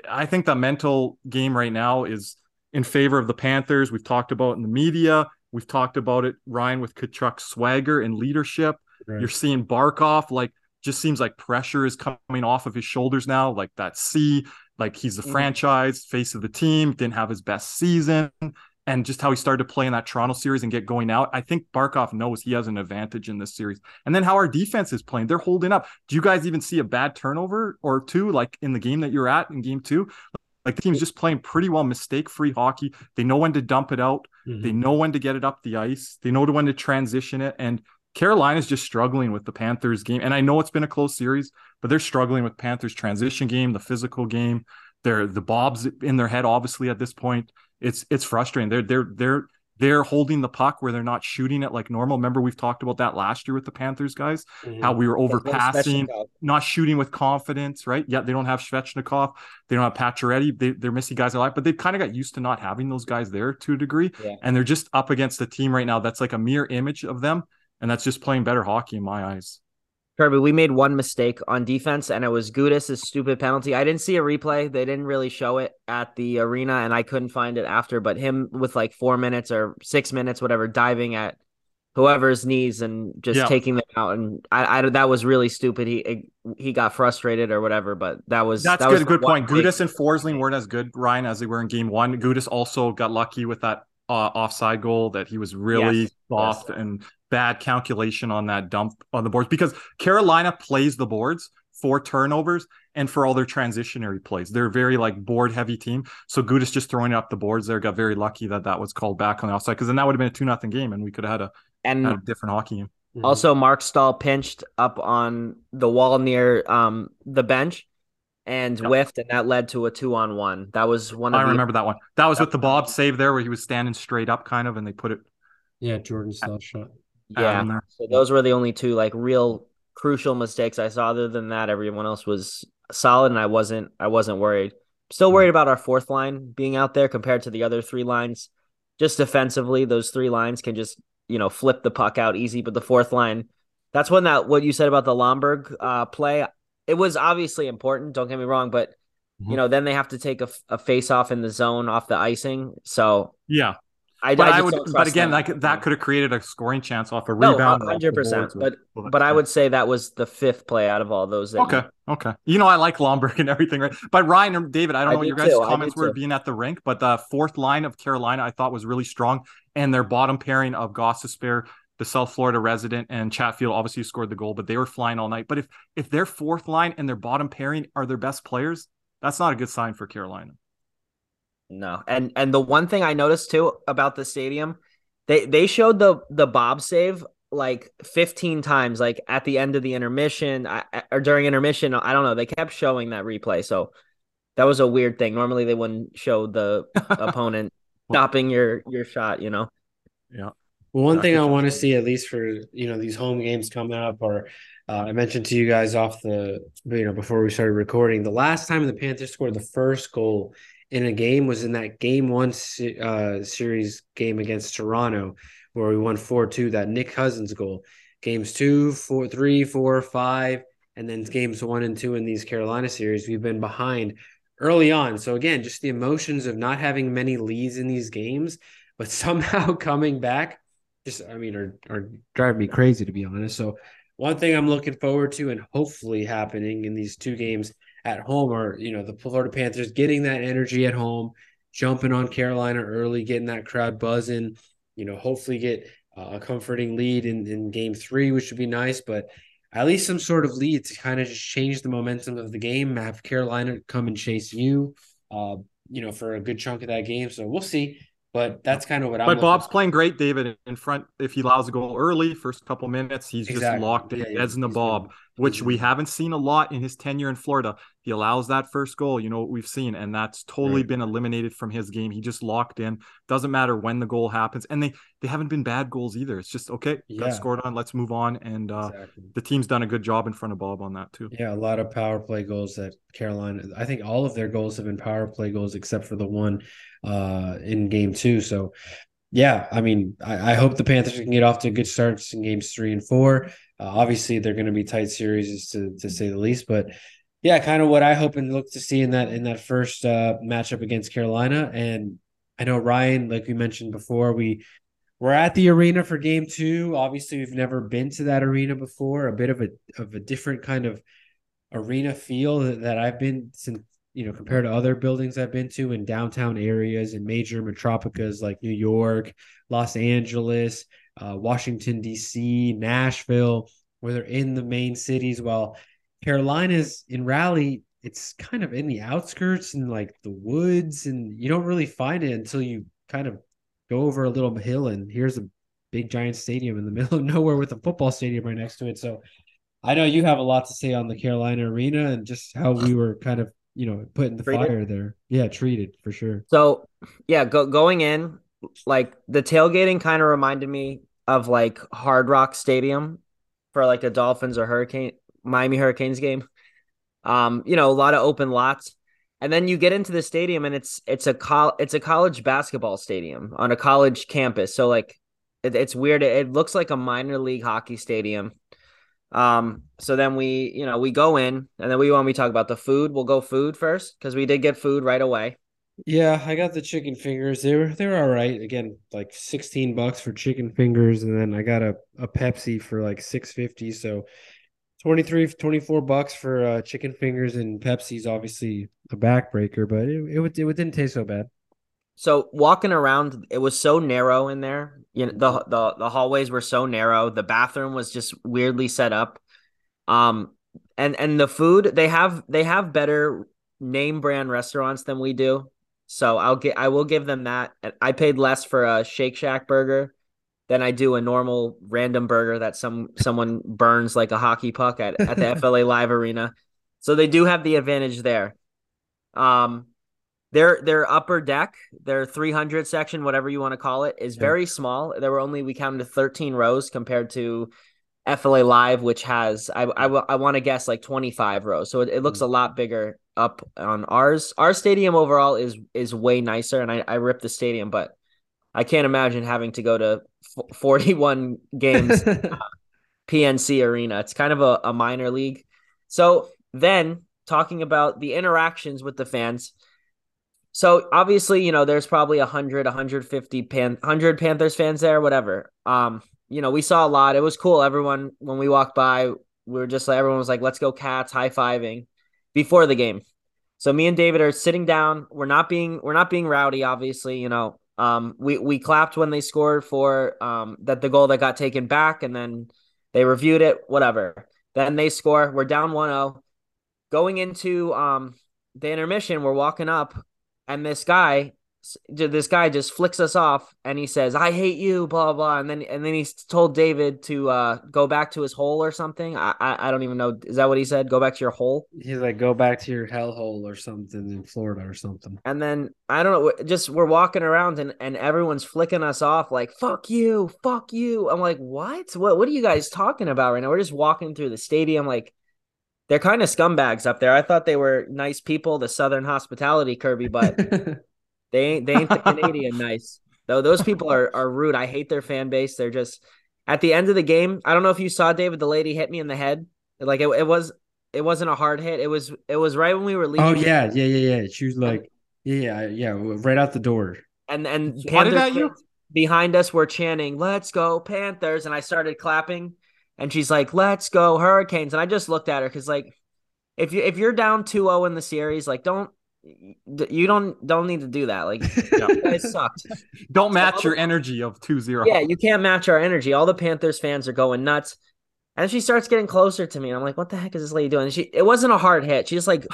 I think the mental game right now is in favor of the Panthers. We've talked about in the media. We've talked about it, Ryan, with Tkachuk's swagger and leadership. Right. You're seeing Barkov, like, just seems like pressure is coming off of his shoulders now. Like that C, like he's the Mhm. franchise face of the team, didn't have his best season. And just how he started to play in that Toronto series and get going out. I think Barkov knows he has an advantage in this series. And then how our defense is playing, they're holding up. Do you guys even see a bad turnover or two, like in the game that you're at in game two? Like the team's just playing pretty well, mistake free hockey. They know when to dump it out. Mhm. They know when to get it up the ice. They know when to transition it. And Carolina's just struggling with the Panthers game. And I know it's been a close series, but they're struggling with Panthers transition game, the physical game. They're the Bobs in their head, obviously, at this point. It's it's frustrating. They're they're they're they're holding the puck where they're not shooting it like normal. Remember, we've talked about that last year with the Panthers guys, Mhm. how we were overpassing, not shooting with confidence, right? Yeah, they don't have Svechnikov, they don't have Pacioretty, they, they're missing guys a lot, but they've kind of got used to not having those guys there to a degree, Yeah. and they're just up against a team right now that's like a mirror image of them, and that's just playing better hockey in my eyes. Kirby, we made one mistake on defense, and it was Gudas' stupid penalty. I didn't see a replay; they didn't really show it at the arena, and I couldn't find it after. But him with like four minutes or six minutes, whatever, diving at whoever's knees and just Yeah. taking them out, and I, I that was really stupid. He he got frustrated or whatever, but that was That's that good. was Good point. Gudas and Forsling weren't as good, Ryan, as they were in game one. Gudas also got lucky with that uh, offside goal that he was really Yes, soft yes. and bad calculation on that dump on the boards because Carolina plays the boards for turnovers and for all their transitionary plays. They're a very like board heavy team. So Gudas just throwing up the boards there got very lucky that that was called back on the offside because then that would have been a two nothing game and we could have had a, and had a different hockey game. Mhm. Also, Marc Staal pinched up on the wall near um the bench and Yep. whiffed, and that led to a two on one. That was one of I the remember that one. That was Yep. with the Bob save there where he was standing straight up kind of and they put it yeah, Jordan style shot. Yeah. um. So those were the only two like real crucial mistakes I saw. Other than that, everyone else was solid, and I wasn't I wasn't worried. Still worried about our fourth line being out there compared to the other three lines. Just defensively, those three lines can just you know flip the puck out easy, but the fourth line, that's when that what you said about the Lomberg uh, play. It was obviously important. Don't get me wrong, but Mhm. you know then they have to take a, a face off in the zone off the icing. So Yeah, I, but I I, would. But again, them. like that could have created a scoring chance off a rebound. hundred percent. But but I would say that was the fifth play out of all those. That Okay, okay. You know, I like Lomberg and everything, right? But Ryan or David, I don't I know what your guys' too, comments were too. being at the rink, but the fourth line of Carolina I thought was really strong, and their bottom pairing of Gostisbehere, the South Florida resident, and Chatfield obviously scored the goal, but they were flying all night. But if if their fourth line and their bottom pairing are their best players, that's not a good sign for Carolina. No, and and the one thing I noticed too about the stadium, they they showed the the bob save like 15 times, like at the end of the intermission I, or during intermission. I don't know. They kept showing that replay, so that was a weird thing. Normally they wouldn't show the opponent stopping your your shot. You know. Yeah. Well, one thing I want to see, at least for you know these home games coming up, or uh, I mentioned to you guys off the you know before we started recording, the last time the Panthers scored the first goal in a game was in that game one uh, series game against Toronto, where we won four two. That Nick Cousins goal. Games two, four, three, four, five, and then games one and two in these Carolina series, we've been behind early on. So again, just the emotions of not having many leads in these games, but somehow coming back just I mean are are driving me crazy to be honest. So one thing I'm looking forward to and hopefully happening in these two games at home or you know the Florida Panthers getting that energy at home, jumping on Carolina early, getting that crowd buzzing. You know, hopefully get a comforting lead in in game three, which would be nice, but. At least some sort of lead to kind of just change the momentum of the game. Have Carolina come and chase you, uh, you know, for a good chunk of that game. So we'll see. But that's kind of what I'm. But Bob's for. playing great, David, in front. If he allows a goal early, first couple minutes, he's just locked in Yeah, yeah, as in the Bob, which we haven't seen a lot in his tenure in Florida. He allows that first goal, you know what we've seen, and that's totally Right. been eliminated from his game. He just locked in. Doesn't matter when the goal happens, and they they haven't been bad goals either. It's just okay, Yeah. got scored on. Let's move on, and uh, Exactly. the team's done a good job in front of Bob on that too. Yeah, a lot of power play goals that Carolina. I think all of their goals have been power play goals except for the one uh, in game two. So, yeah, I mean, I, I hope the Panthers can get off to a good starts in games three and four. Uh, obviously, they're going to be tight series to to say the least, but yeah, kind of what I hope and look to see in that in that first uh, matchup against Carolina. And I know Ryan, like we mentioned before, we we're at the arena for game two. Obviously, we've never been to that arena before. A bit of a of a different kind of arena feel that, that I've been since you know compared to other buildings I've been to in downtown areas and major metropicas like New York, Los Angeles, uh, Washington D.C., Nashville, where they're in the main cities. While Carolina's in Raleigh, it's kind of in the outskirts and like the woods, and you don't really find it until you kind of go over a little hill and here's a big giant stadium in the middle of nowhere with a football stadium right next to it. So I know you have a lot to say on the Carolina arena and just how we were kind of, you know, put in the Treated? fire there. Yeah, treated for sure. So yeah, go, going in, like the tailgating kind of reminded me of like Hard Rock Stadium for like the Dolphins or Hurricane Miami Hurricanes game. Um, you know, a lot of open lots. And then you get into the stadium and it's it's a col- it's a college basketball stadium on a college campus. So like it, it's weird. It, it looks like a minor league hockey stadium. Um, so then we, you know, we go in and then we want we talk about the food. We'll go food first because we did get food right away. Yeah, I got the chicken fingers. They were they were all right. Again, like 16 bucks for chicken fingers and then I got a, a Pepsi for like 650. So 23 24 bucks for uh, chicken fingers and Pepsi's obviously a backbreaker, but it it, it didn't taste so bad. So walking around, it was so narrow in there. You know, the the the hallways were so narrow. The bathroom was just weirdly set up. Um, and and the food they have they have better name brand restaurants than we do. So I'll get I will give them that. I paid less for a Shake Shack burger than I do a normal random burger that some someone burns like a hockey puck at at the FLA Live Arena. So they do have the advantage there. Um, their their upper deck, their 300 section, whatever you want to call it, is Yeah. very small. There were only we counted 13 rows compared to FLA Live, which has I I, I want to guess like 25 rows, so it, it looks a lot bigger up on ours. Our stadium overall is is way nicer, and I I rip the stadium, but I can't imagine having to go to 41 games uh, PNC Arena. It's kind of a, a minor league. So then talking about the interactions with the fans. So obviously, you know, there's probably 100, 150 Pan 100 Panthers fans there, whatever. Um, you know, we saw a lot. It was cool. Everyone when we walked by, we were just like everyone was like, "Let's go Cats," high-fiving before the game. So me and David are sitting down. We're not being we're not being rowdy, obviously, you know. Um, we we clapped when they scored for um that the goal that got taken back and then they reviewed it, whatever. Then they score. We're down 1-0. Going into um the intermission, we're walking up and this guy this guy just flicks us off and he says i hate you blah blah and then and then he told david to uh go back to his hole or something. I, I, I don't even know. Is that what he said? Go back to your hole? He's like go back to your hellhole or something in florida or something. And then i don't know just we're walking around and and everyone's flicking us off like fuck you fuck you. I'm like what? What what are you guys talking about right now? We're just walking through the stadium like they're kind of scumbags up there. I thought they were nice people the southern hospitality kirby but They ain't they ain't the Canadian nice. Though those people are are rude. I hate their fan base. They're just at the end of the game. I don't know if you saw David. The lady hit me in the head. Like it, it was it wasn't a hard hit. It was it was right when we were oh, leaving. Oh yeah, yeah, yeah, yeah. She was like, yeah, yeah, right out the door. And and Panthers you? behind us were chanting, "Let's go Panthers!" And I started clapping. And she's like, "Let's go Hurricanes!" And I just looked at her because like, if you if you're down 2-0 in the series, like don't you don't don't need to do that. Like no, you guys sucked. Don't match so your energy of 2-0. Yeah, you can't match our energy. All the Panthers fans are going nuts. And she starts getting closer to me, and I'm like, "What the heck is this lady doing?" And she it wasn't a hard hit. She just like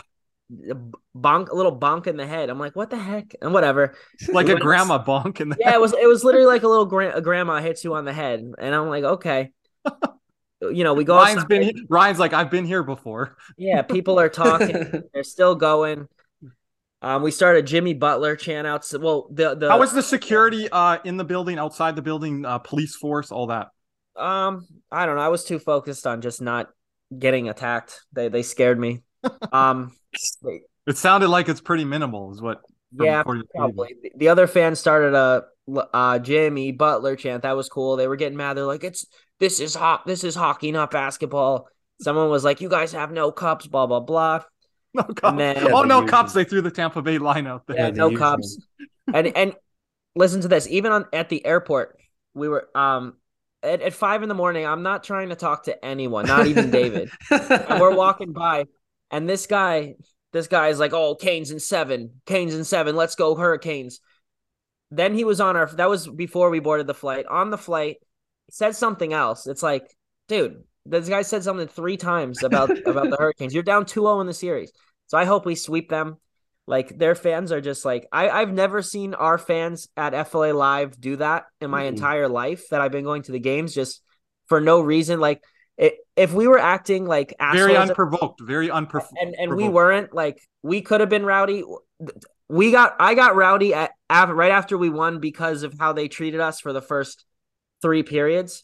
bonk a little bonk in the head. I'm like, "What the heck?" And whatever. Like a grandma bonk in the Yeah, it was it was literally like a little gra- a grandma hits you on the head, and I'm like, "Okay." you know, we go. Ryan's been Ryan's like, I've been here before. Yeah, people are talking. They're still going. Um, we started Jimmy Butler chant out. Well, the the how was the security uh in the building, outside the building, uh, police force, all that? Um, I don't know. I was too focused on just not getting attacked. They they scared me. Um, it sounded like it's pretty minimal, is what. Yeah, probably. The other fans started a uh Jimmy Butler chant. That was cool. They were getting mad. They're like, "It's this is hot. This is hockey, not basketball." Someone was like, "You guys have no cups." Blah blah blah. No cups. Then, oh no cops! They threw the Tampa Bay line out there. Yeah, no cops, and and listen to this. Even on at the airport, we were um at, at five in the morning. I'm not trying to talk to anyone, not even David. and we're walking by, and this guy, this guy is like, "Oh, Canes and seven, Canes and seven. Let's go Hurricanes." Then he was on our. That was before we boarded the flight. On the flight, said something else. It's like, dude, this guy said something three times about about the Hurricanes. You're down 2-0 in the series. So I hope we sweep them. Like their fans are just like I, I've never seen our fans at FLA Live do that in my mm-hmm. entire life that I've been going to the games just for no reason. Like it, if we were acting like very unprovoked, very unprovoked, and and we weren't like we could have been rowdy. We got I got rowdy at, at right after we won because of how they treated us for the first three periods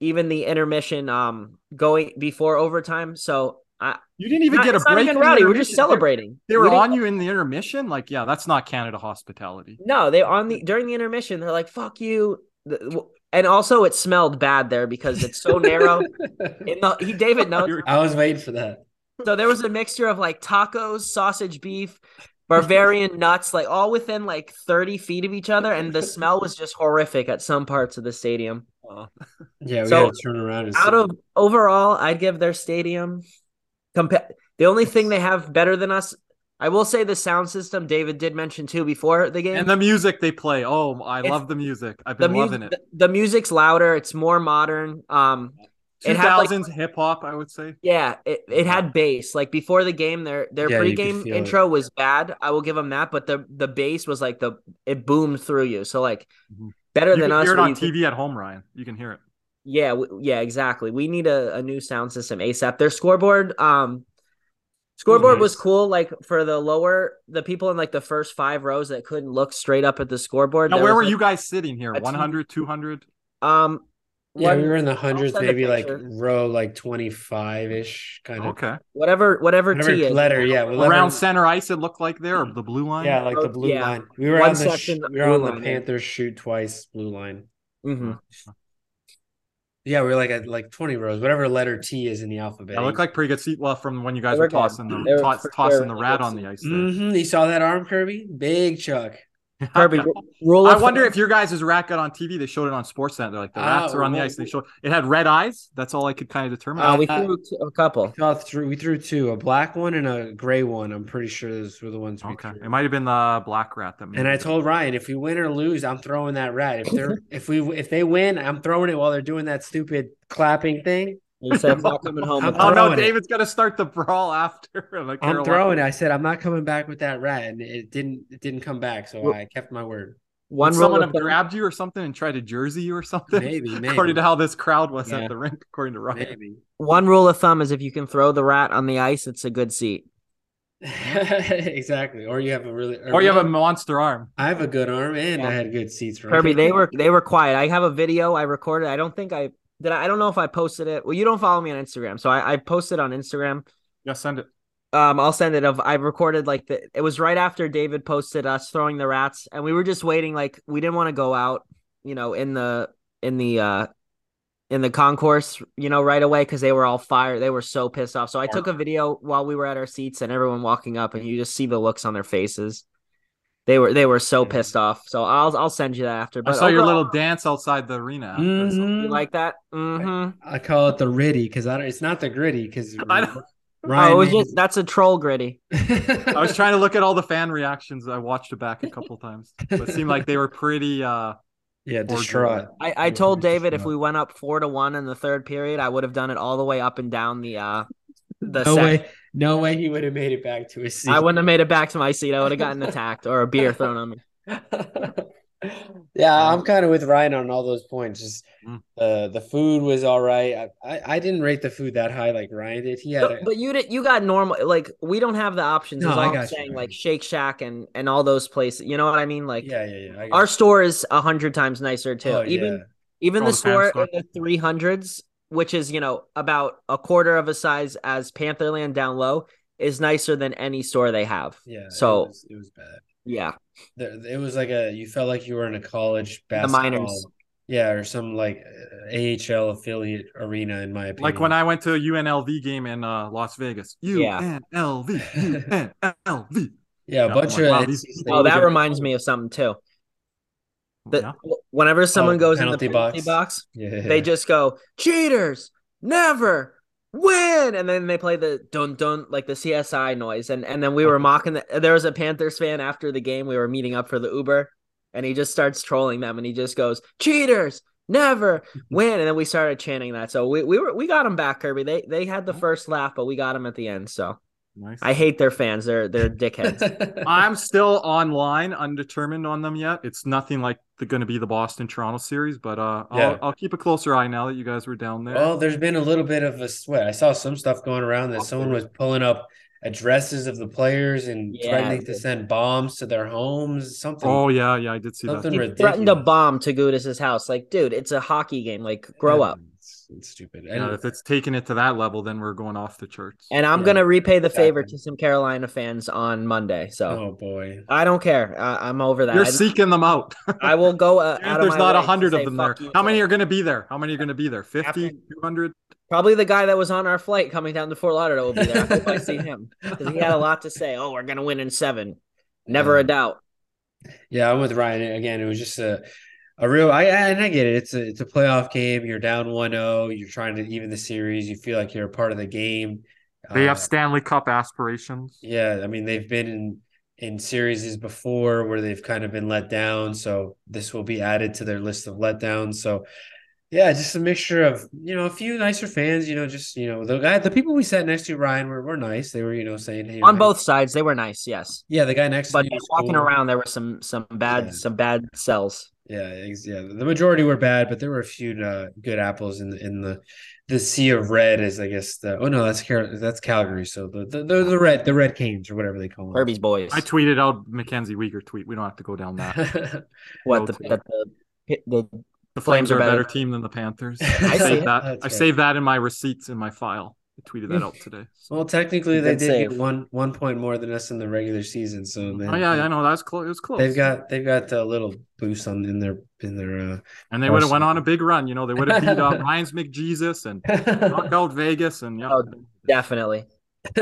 even the intermission um going before overtime. So I you didn't even not, get a break. Even rowdy. We're just celebrating. They, they were we on you in the intermission. Like, yeah, that's not Canada hospitality. No, they on the during the intermission. They're like, "Fuck you." And also, it smelled bad there because it's so narrow. In the, he David knows. I was waiting for that. So there was a mixture of like tacos, sausage, beef, Bavarian nuts, like all within like 30 feet of each other, and the smell was just horrific at some parts of the stadium. Yeah, we so, to turn around. out of overall, I'd give their stadium. Compa- the only thing they have better than us, I will say, the sound system. David did mention too before the game, and the music they play. Oh, I it's, love the music. I've been mu- loving it. The, the, music's louder. It's more modern. Um, two thousands like, hip hop, I would say. Yeah, it, it had bass. Like before the game, their their yeah, pregame intro it. was bad. I will give them that, but the the bass was like the it boomed through you. So like. Mm-hmm better you than us. Hear it on TV at home, Ryan. You can hear it. Yeah, yeah, exactly. We need a, a new sound system ASAP. Their scoreboard, um, scoreboard nice. was cool. Like for the lower, the people in like the first five rows that couldn't look straight up at the scoreboard. Now, where were like you guys sitting here? 100, 200? Um, Yeah, One- we were in the hundreds, maybe like row like twenty five ish kind of. Okay. whatever whatever, Whatever T is. letter, yeah, whatever- Around center ice, it looked like there, or the blue line. Yeah, like the blue yeah. line. We were One on the sh- section, we were on the line, yeah. Panthers shoot twice blue line. Mhm. Yeah, we were like at like twenty rows, whatever letter T is in the alphabet. That looked like pretty good seat. Well, from when you guys were were tossing the were toss, tossing sure the rat on the ice. There. Mhm, You saw that arm, Kirby? Big Chuck. Kirby, rule I wonder if your guys' rat got on TV. They showed it on Sportsnet. They're like the rats Oh, are on the ice. They showed it had red eyes. That's all I could kind of determine. Uh, we Uh, threw t- a couple. We saw through. We threw two, a black one and a gray one. I'm pretty sure those were the ones we okay, threw. it might have been the black rat that. Made And I told Ryan, if we win or lose, I'm throwing that rat. If they're if we if they win, I'm throwing it while they're doing that stupid clapping thing. You said I'm not coming home. I'm Oh that. no, throwing it. David's gonna start the brawl after. like I'm throwing it. I said I'm not coming back with that rat, and it didn't it didn't come back. So I kept my word. One Would someone have thumb- grabbed you or something and tried to jersey you or something? Maybe, maybe, according to how this crowd was Yeah. at the rink, according to Ryan. maybe. One rule of thumb is if you can throw the rat on the ice, it's a good seat. exactly. Or you have a really, Or you have a monster arm. I have a good arm, and I had good seats. For Kirby, they were they were quiet. I have a video I recorded. I don't think I did. I, I don't know if I posted it. Well, you don't follow me on Instagram, so I, I posted on Instagram. Yeah, send it. Um, I'll send it. Of I recorded like the. It was right after David posted us throwing the rats, and we were just waiting. Like we didn't want to go out, you know, in the in the uh in the concourse, you know, right away because they were all fired. They were so pissed off. So I took a video while we were at our seats, and everyone walking up, and you just see the looks on their faces. They were they were so Yeah. pissed off. So I'll I'll send you that after. I But saw your little dance outside the arena. after. Mhm. You like that? Mm-hmm. I call it the ritty because I don't, it's not the gritty because I don't- Ryan. oh, it was just that's a troll gritty. I was trying to look at all the fan reactions. I watched it back a couple times. But it seemed like they were pretty. uh yeah, distraught. I, I told pretty David if we went up four to one in the third period, I would have done it all the way up and down the uh the No way, no way he would have made it back to his seat. I wouldn't have made it back to my seat. I would have gotten attacked or a beer thrown on me. yeah, I'm kind of with Ryan on all those points. Just Mm. uh, the food was all right. I, I, I didn't rate the food that high like Ryan did. He had a, But, but you did you got normal like we don't have the options. No, is I all I'm got you. saying like Shake Shack and and all those places. You know what I mean? Like yeah, yeah, yeah. Our you. store is a hundred times nicer too. Oh, even yeah. even the the store store. in the three hundreds, which is you know about a quarter of a size as Pantherland down low, is nicer than any store they have. yeah. So- it was, it was bad. Yeah, it was like a you felt like you were in a college the basketball. minors. Yeah, or some like uh, AHL affiliate arena, in my opinion. Like when I went to a UNLV game in uh, Las Vegas. Yeah. UNLV. UNLV. yeah, Yeah, a bunch like, of wow, these- Oh, that reminds me of something too. The, Yeah. Whenever oh, someone Oh, goes in the penalty penalty box. box, yeah, they just go cheaters, never win, and then they play the dun dun like the CSI noise, and and then we were mocking. The, there was a Panthers fan after the game. We were meeting up for the Uber, and he just starts trolling them, and he just goes cheaters. Never win, and then we started chanting that. So we, we were we got them back, Kirby. They they had the first laugh, but we got them at the end. So Nice. I hate their fans. They're they're dickheads. I'm still online, undetermined on them yet. It's nothing like the going to be the Boston Toronto series, but uh, I'll, I'll keep a closer eye now that you guys were down there. Well, there's been a little bit of a sweat. I saw some stuff going around that someone was pulling up addresses of the players and Yeah, threatening to send bombs to their homes. Something. oh yeah, yeah, I did see Something that. he ridiculous. threatened to bomb to Gudas's house. Like, dude, it's a hockey game. Like, grow Yeah, up. It's, it's stupid. Yeah, And if it's taking it to that level, then we're going off the charts. And I'm Yeah, gonna repay the favor exactly. to some Carolina fans on Monday. So oh boy. I don't care. I, I'm over that. You're I, seeking them out. I will go uh, out of There's my not a hundred of them there. you How many are going to be there? How many are going to be there? 50, 200? Probably the guy that was on our flight coming down to Fort Lauderdale will be there. I hope I see him because he had a lot to say. Oh, we're gonna win in seven. Never Yeah. a doubt. Yeah, I'm with Ryan. Again, it was just a a real I and I get it. It's a it's a playoff game. You're down 1-0. You're trying to even the series. You feel like you're a part of the game. They Uh, have Stanley Cup aspirations. Yeah, I mean they've been in in series before where they've kind of been let down, so this will be added to their list of letdowns. So yeah, just a mixture of you know a few nicer fans. You know, just you know the guy, the people we sat next to, Ryan, were, were nice. They were you know saying hey On hey- both sides, they were nice. Yes, Yeah, the guy next but to me walking cool. around, there were some some bad Yeah. some bad cells. Yeah, ex- yeah. The majority were bad, but there were a few uh, good apples in the in the the sea of red. Is I guess the oh no, that's Car- that's Calgary. So the the, the the red the red canes or whatever they call them. Kirby's boys. I tweeted out Mackenzie Weegar tweet. We don't have to go down that. what No the, that the the The Flames, Flames are are a better better. team than the Panthers. I I saved that. I right. saved that in my receipts in my file. I tweeted that out today. So- Well, technically, they did save. get one one point more than us in the regular season. So they, oh yeah, I know that's close. It was close. They've got they've got a little boost on in their in their. uh and they would have went on a big run. You know, they would have beat uh, Ryan's McJesus and knocked out Vegas and yeah. Oh, Definitely.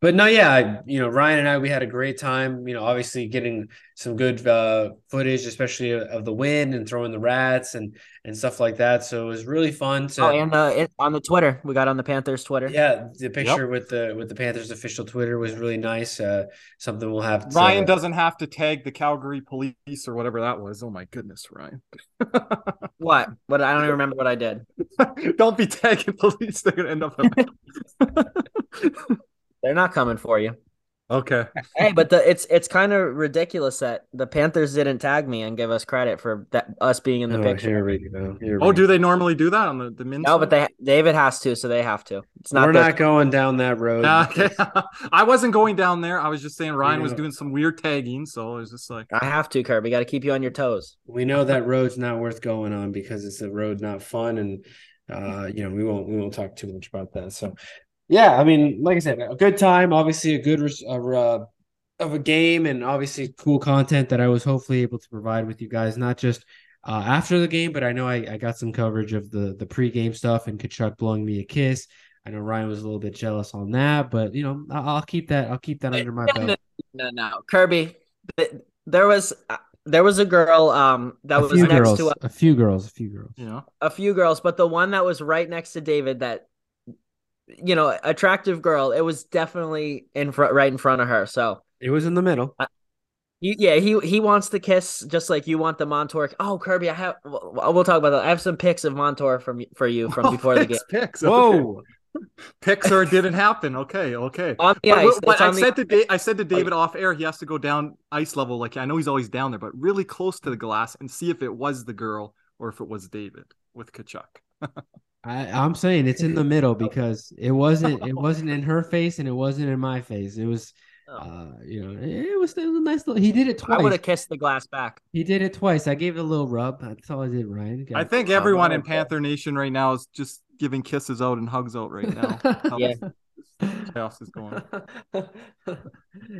but no, yeah, I- you know, Ryan and I, we had a great time. You know, obviously getting some good uh, footage, especially of, of the win and throwing the rats and and stuff like that. So it was really fun to. Oh, and uh, it, on the Twitter, we got on the Panthers Twitter. yeah, the picture with the with the Panthers official Twitter was really nice. Uh, something we'll have. To, Ryan doesn't have to tag the Calgary police or whatever that was. Oh my goodness, Ryan. What? What? I don't even remember what I did. Don't be tagging police. They're gonna end up. They're not coming for you. Okay. Hey, but the it's it's kind of ridiculous that the Panthers didn't tag me and give us credit for that us being in the Oh, picture. here we go. Here Oh, we do go. they normally do that on the the men's? No, but they David has to, so they have to. It's not. We're their- not going down that road. Yeah, okay. I wasn't going down there. I was just saying Ryan was doing some weird tagging, so I was just like, I have to, Kirby. Got to keep you on your toes. we know that road's not worth going on because it's a road not fun and uh you know we won't we won't talk too much about that so yeah i mean like i said a good time obviously a good res- uh, uh, of a game and obviously cool content that i was hopefully able to provide with you guys not just uh after the game but i know i, I got some coverage of the the pre-game stuff and Tkachuk blowing me a kiss. I know ryan was a little bit jealous on that but you know i'll, I'll keep that i'll keep that under my No, belt. no, no, Kirby. There was uh, there was a girl um that a was next girls to a, a few girls a few girls. You know, a few girls, but the one that was right next to David, that you know, attractive girl, it was definitely in front, right in front of her. So it was in the middle He, yeah, he he wants the kiss just like you want the Montour. Oh, Kirby, I have. We'll, we'll talk about that. I have some pics of Montour from for you from Oh, before the game. picks, Picks, whoa picks or it didn't happen. Okay, okay. On the But, ice. but- but It's I on the- said to Da- I said to David off air, he has to go down ice level. Like I know he's always down there, but really close to the glass and see if it was the girl or if it was David with Tkachuk. I, I'm saying it's in the middle because it wasn't it wasn't in her face and it wasn't in my face. It was Oh. uh you know it was, it was a nice little he did it twice. I would have kissed the glass back. He did it twice. I gave it a little rub. That's all I did, Ryan. I think everyone in okay. Panther Nation right now is just giving kisses out and hugs out right now. Yeah. this chaos is going.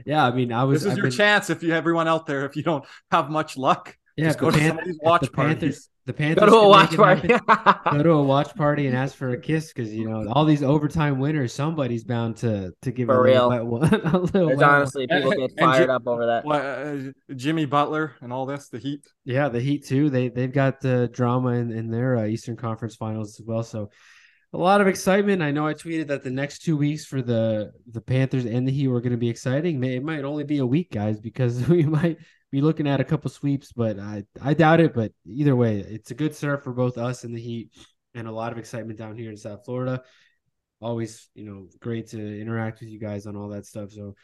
yeah, I mean I was This is I've your been- chance if you everyone out there if you don't have much luck. yeah, just go to Pan- some of these if watch the parties. Panthers the Panthers Go to a watch party. go to a watch party and ask for a kiss because you know all these overtime winners somebody's bound to to give For a little real. wet one. a little There's wet one. honestly people get fired Ji- up over that. What, uh, Jimmy Butler and all this, the Heat. Yeah, the Heat too. They they've got the drama in, in their uh, Eastern Conference Finals as well. So a lot of excitement. I know I tweeted that the next two weeks for the the Panthers and the Heat were going to be exciting. It might only be a week, guys, because we might be looking at a couple sweeps, but I I doubt it. But either way, it's a good start for both us and the Heat, and a lot of excitement down here in South Florida. Always, you know, great to interact with you guys on all that stuff. So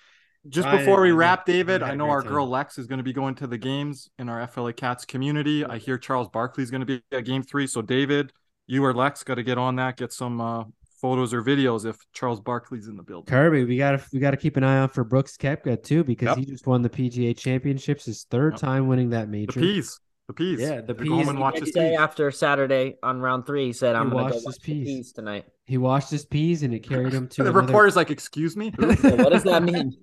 Just Ryan, before we I wrap, I David, I know our time. girl Lex is going to be going to the games in our FLA Cats community. I hear Charles Barkley is going to be at game three. So, David, you or Lex got to get on that, get some uh, photos or videos if Charles Barkley's in the building. Kirby, we gotta we gotta keep an eye out for Brooks Koepka too because Yep. he just won the PGA Championships, his third Yep. time winning that major. The major. peas. The peas. Yeah, the Go home peas. and He watch his say peas. after Saturday on round three, he said, "I'm He going to go watch his the peas. peas tonight." He washed his peas and it carried him to The another- reporter's like, "Excuse me." What does that mean?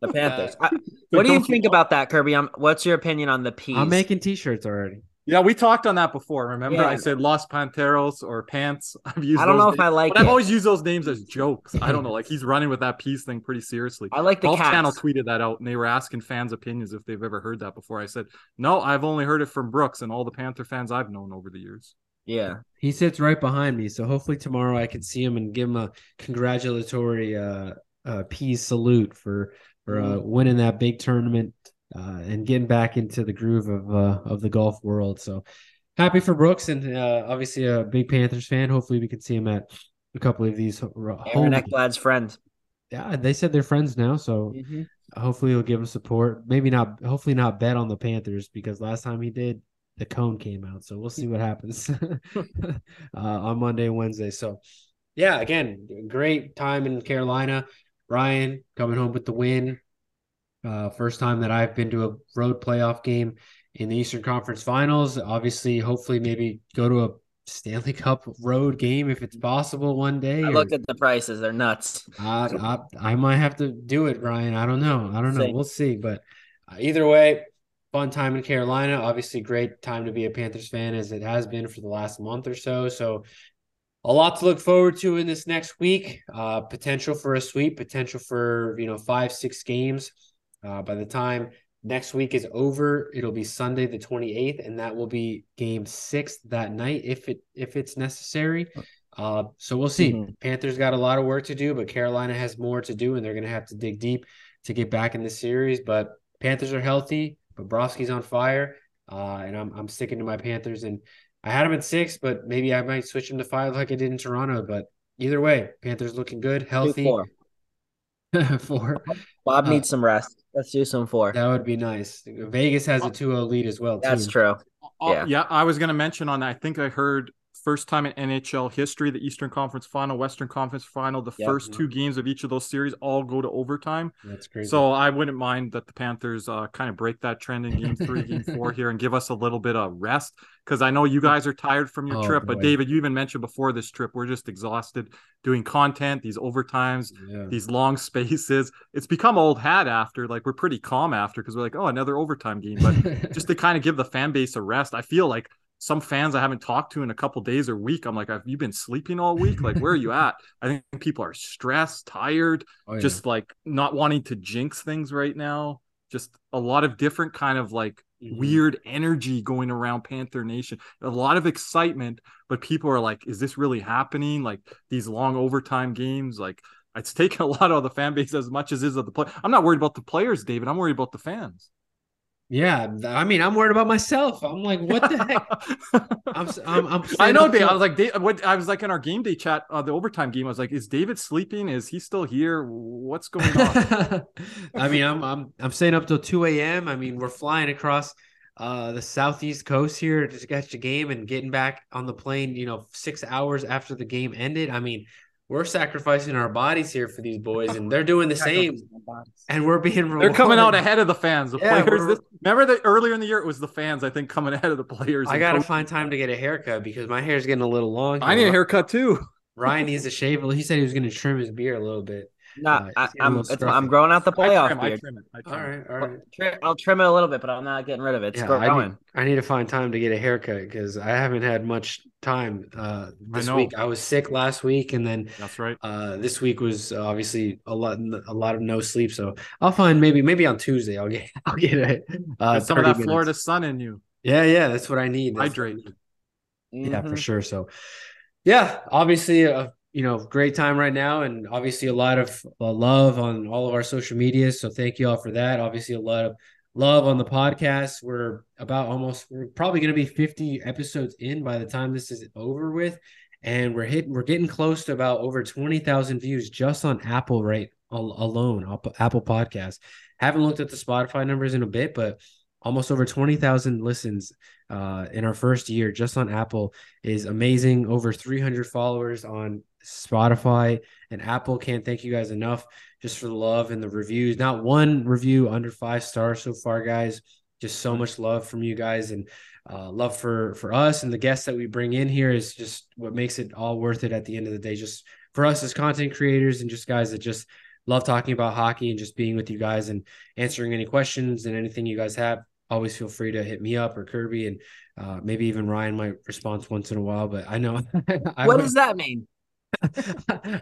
The Panthers. I- what do you think about that, Kirby? Um what's your opinion on the peas? I'm making t-shirts already. Yeah, we talked on that before. Remember, Yeah. I said Los Panteros or Pants. I've used. I don't those know if. I like but I've always used those names as jokes. I don't know. Like he's running with that peace thing pretty seriously. I like the Golf cats. Channel tweeted that out, and they were asking fans' opinions if they've ever heard that before. I said, no, I've only heard it from Brooks and all the Panther fans I've known over the years. Yeah. He sits right behind me, so hopefully tomorrow I can see him and give him a congratulatory uh, uh peas salute for for uh, winning that big tournament uh, and getting back into the groove of uh, of the golf world. So happy for Brooks and uh, obviously a big Panthers fan. Hopefully we can see him at a couple of these ho- Aaron home. Ekblad's friend. Yeah, they said they're friends now, so hopefully he'll give him support. Maybe not. Hopefully not bet on the Panthers because last time he did, the cone came out. So we'll see what happens uh, on Monday and Wednesday. So yeah, again, great time in Carolina. Ryan coming home with the win. Uh, first time that I've been to a road playoff game in the Eastern Conference Finals. Obviously, hopefully, maybe go to a Stanley Cup road game if it's possible one day. I looked at the prices; they're nuts. I, I, I might have to do it, Ryan. I don't know. I don't know. We'll see. But uh, either way, fun time in Carolina. Obviously, great time to be a Panthers fan as it has been for the last month or so. So, a lot to look forward to in this next week. Uh, potential for a sweep, potential for you know five, six games. Uh, by the time next week is over, it'll be Sunday the 28th, and that will be game six that night if it if it's necessary. Uh, so we'll see. Mm-hmm. Panthers got a lot of work to do, but Carolina has more to do, and they're going to have to dig deep to get back in the series. But Panthers are healthy. Bobrovsky's on fire, uh, and I'm I'm sticking to my Panthers. And I had them at six, but maybe I might switch them to five like I did in Toronto. But either way, Panthers looking good, healthy. Four. four. Bob uh, needs some rest. Let's do some four. That would be nice. Vegas has a 2-0 lead as well. That's true. Uh, yeah. yeah, I was going to mention on that. I think I heard first time in NHL history, the Eastern Conference Final, Western Conference Final, the first two games of each of those series all go to overtime. That's crazy. So I wouldn't mind that the Panthers uh, kind of break that trend in Game Three, Game Four here, and give us a little bit of rest because I know you guys are tired from your oh, trip. Boy. But David, you even mentioned before this trip, we're just exhausted doing content, these overtimes, yeah. these long spaces. It's become old hat after. Like we're pretty calm after because we're like, oh, another overtime game. But just to kind of give the fan base a rest, I feel like some fans I haven't talked to in a couple days or week. I'm like, have you been sleeping all week? Like, where are you at? I think people are stressed, tired, oh, yeah. just like not wanting to jinx things right now. Just a lot of different kind of like mm-hmm. weird energy going around Panther Nation. A lot of excitement, but people are like, is this really happening? Like these long overtime games, like it's taken a lot of the fan base as much as is of the play. I'm not worried about the players, David. I'm worried about the fans. Yeah, I mean, I'm worried about myself. I'm like, what the heck? I'm, I'm, I'm i know, Dave. I was like, Dave, what? I was like in our game day chat, uh, the overtime game. I was like, is David sleeping? Is he still here? What's going on? I mean, I'm, I'm, I'm staying up till 2 a.m. I mean, we're flying across uh, the southeast coast here to catch the game and getting back on the plane. You know, six hours after the game ended. I mean, we're sacrificing our bodies here for these boys, and they're doing the same. And we're being rewarded. they're coming out ahead of the fans. The yeah, players. This, remember that earlier in the year it was the fans. I think coming ahead of the players. I got to find time to get a haircut because my hair is getting a little long. I need a haircut too. Ryan needs a shave. He said he was going to trim his beard a little bit. No, uh, I, am I'm, I'm growing out the playoff I trim, beard. Trim it. I trim all right, all right. I'll trim it a little bit, but I'm not getting rid of it. It's yeah, growing. I need, I need, to find time to get a haircut because I haven't had much time uh, this I week. I was sick last week, and then that's right. Uh, this week was obviously a lot, a lot of no sleep. So I'll find maybe, maybe on Tuesday I'll get, I'll get it. Uh, some of that minutes. Florida sun in you. Yeah, yeah, that's what I need. Hydrate. Yeah, mm-hmm. for sure. So, yeah, obviously a you know, great time right now, and obviously a lot of uh, love on all of our social media. So thank you all for that. Obviously, a lot of love on the podcast. We're about almost we're probably going to be 50 episodes in by the time this is over with, and we're hitting we're getting close to about over 20,000 views just on Apple right alone, Apple Podcast. Haven't looked at the Spotify numbers in a bit, but almost over 20,000 listens uh, in our first year just on Apple is amazing. Over 300 followers on Spotify and Apple. Can't thank you guys enough just for the love and the reviews. Not one review under five stars so far, guys. Just so much love from you guys and uh, love for for us and the guests that we bring in here is just what makes it all worth it at the end of the day. Just for us as content creators and just guys that just love talking about hockey and just being with you guys and answering any questions and anything you guys have. Always feel free to hit me up or Kirby and uh, maybe even Ryan might respond once in a while. But I know. I what does that mean?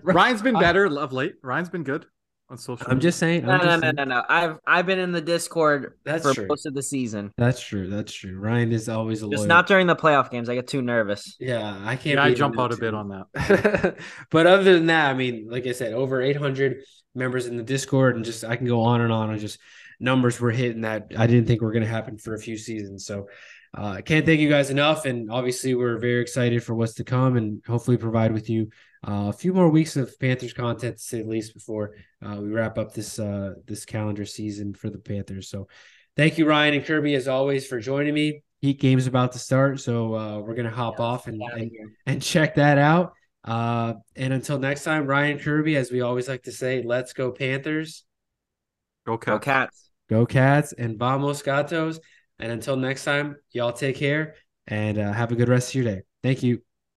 Ryan's been better of late. Ryan's been good on social. I'm just saying. No, I'm no, no, saying. no, no. I've I've been in the Discord That's for true. most of the season. That's true. That's true. Ryan is always a just loyal. not during the playoff games. I get too nervous. Yeah, I can't. Yeah, I jump out a bit on that. but other than that, I mean, like I said, over 800 members in the Discord, and just I can go on and on and just numbers we're hitting that I didn't think were going to happen for a few seasons. So I uh, can't thank you guys enough. And obviously, we're very excited for what's to come and hopefully provide with you a few more weeks of Panthers content to say the least before uh, we wrap up this uh, this calendar season for the Panthers. So thank you, Ryan and Kirby, as always, for joining me. Heat game's about to start, so uh, we're gonna hop yeah, off and, and, and check that out. Uh, and until next time, Ryan Kirby, as we always like to say, let's go Panthers. Go Cats. Go Cats. Go Cats and Vamos Gatos. And until next time, y'all take care and uh, have a good rest of your day. Thank you.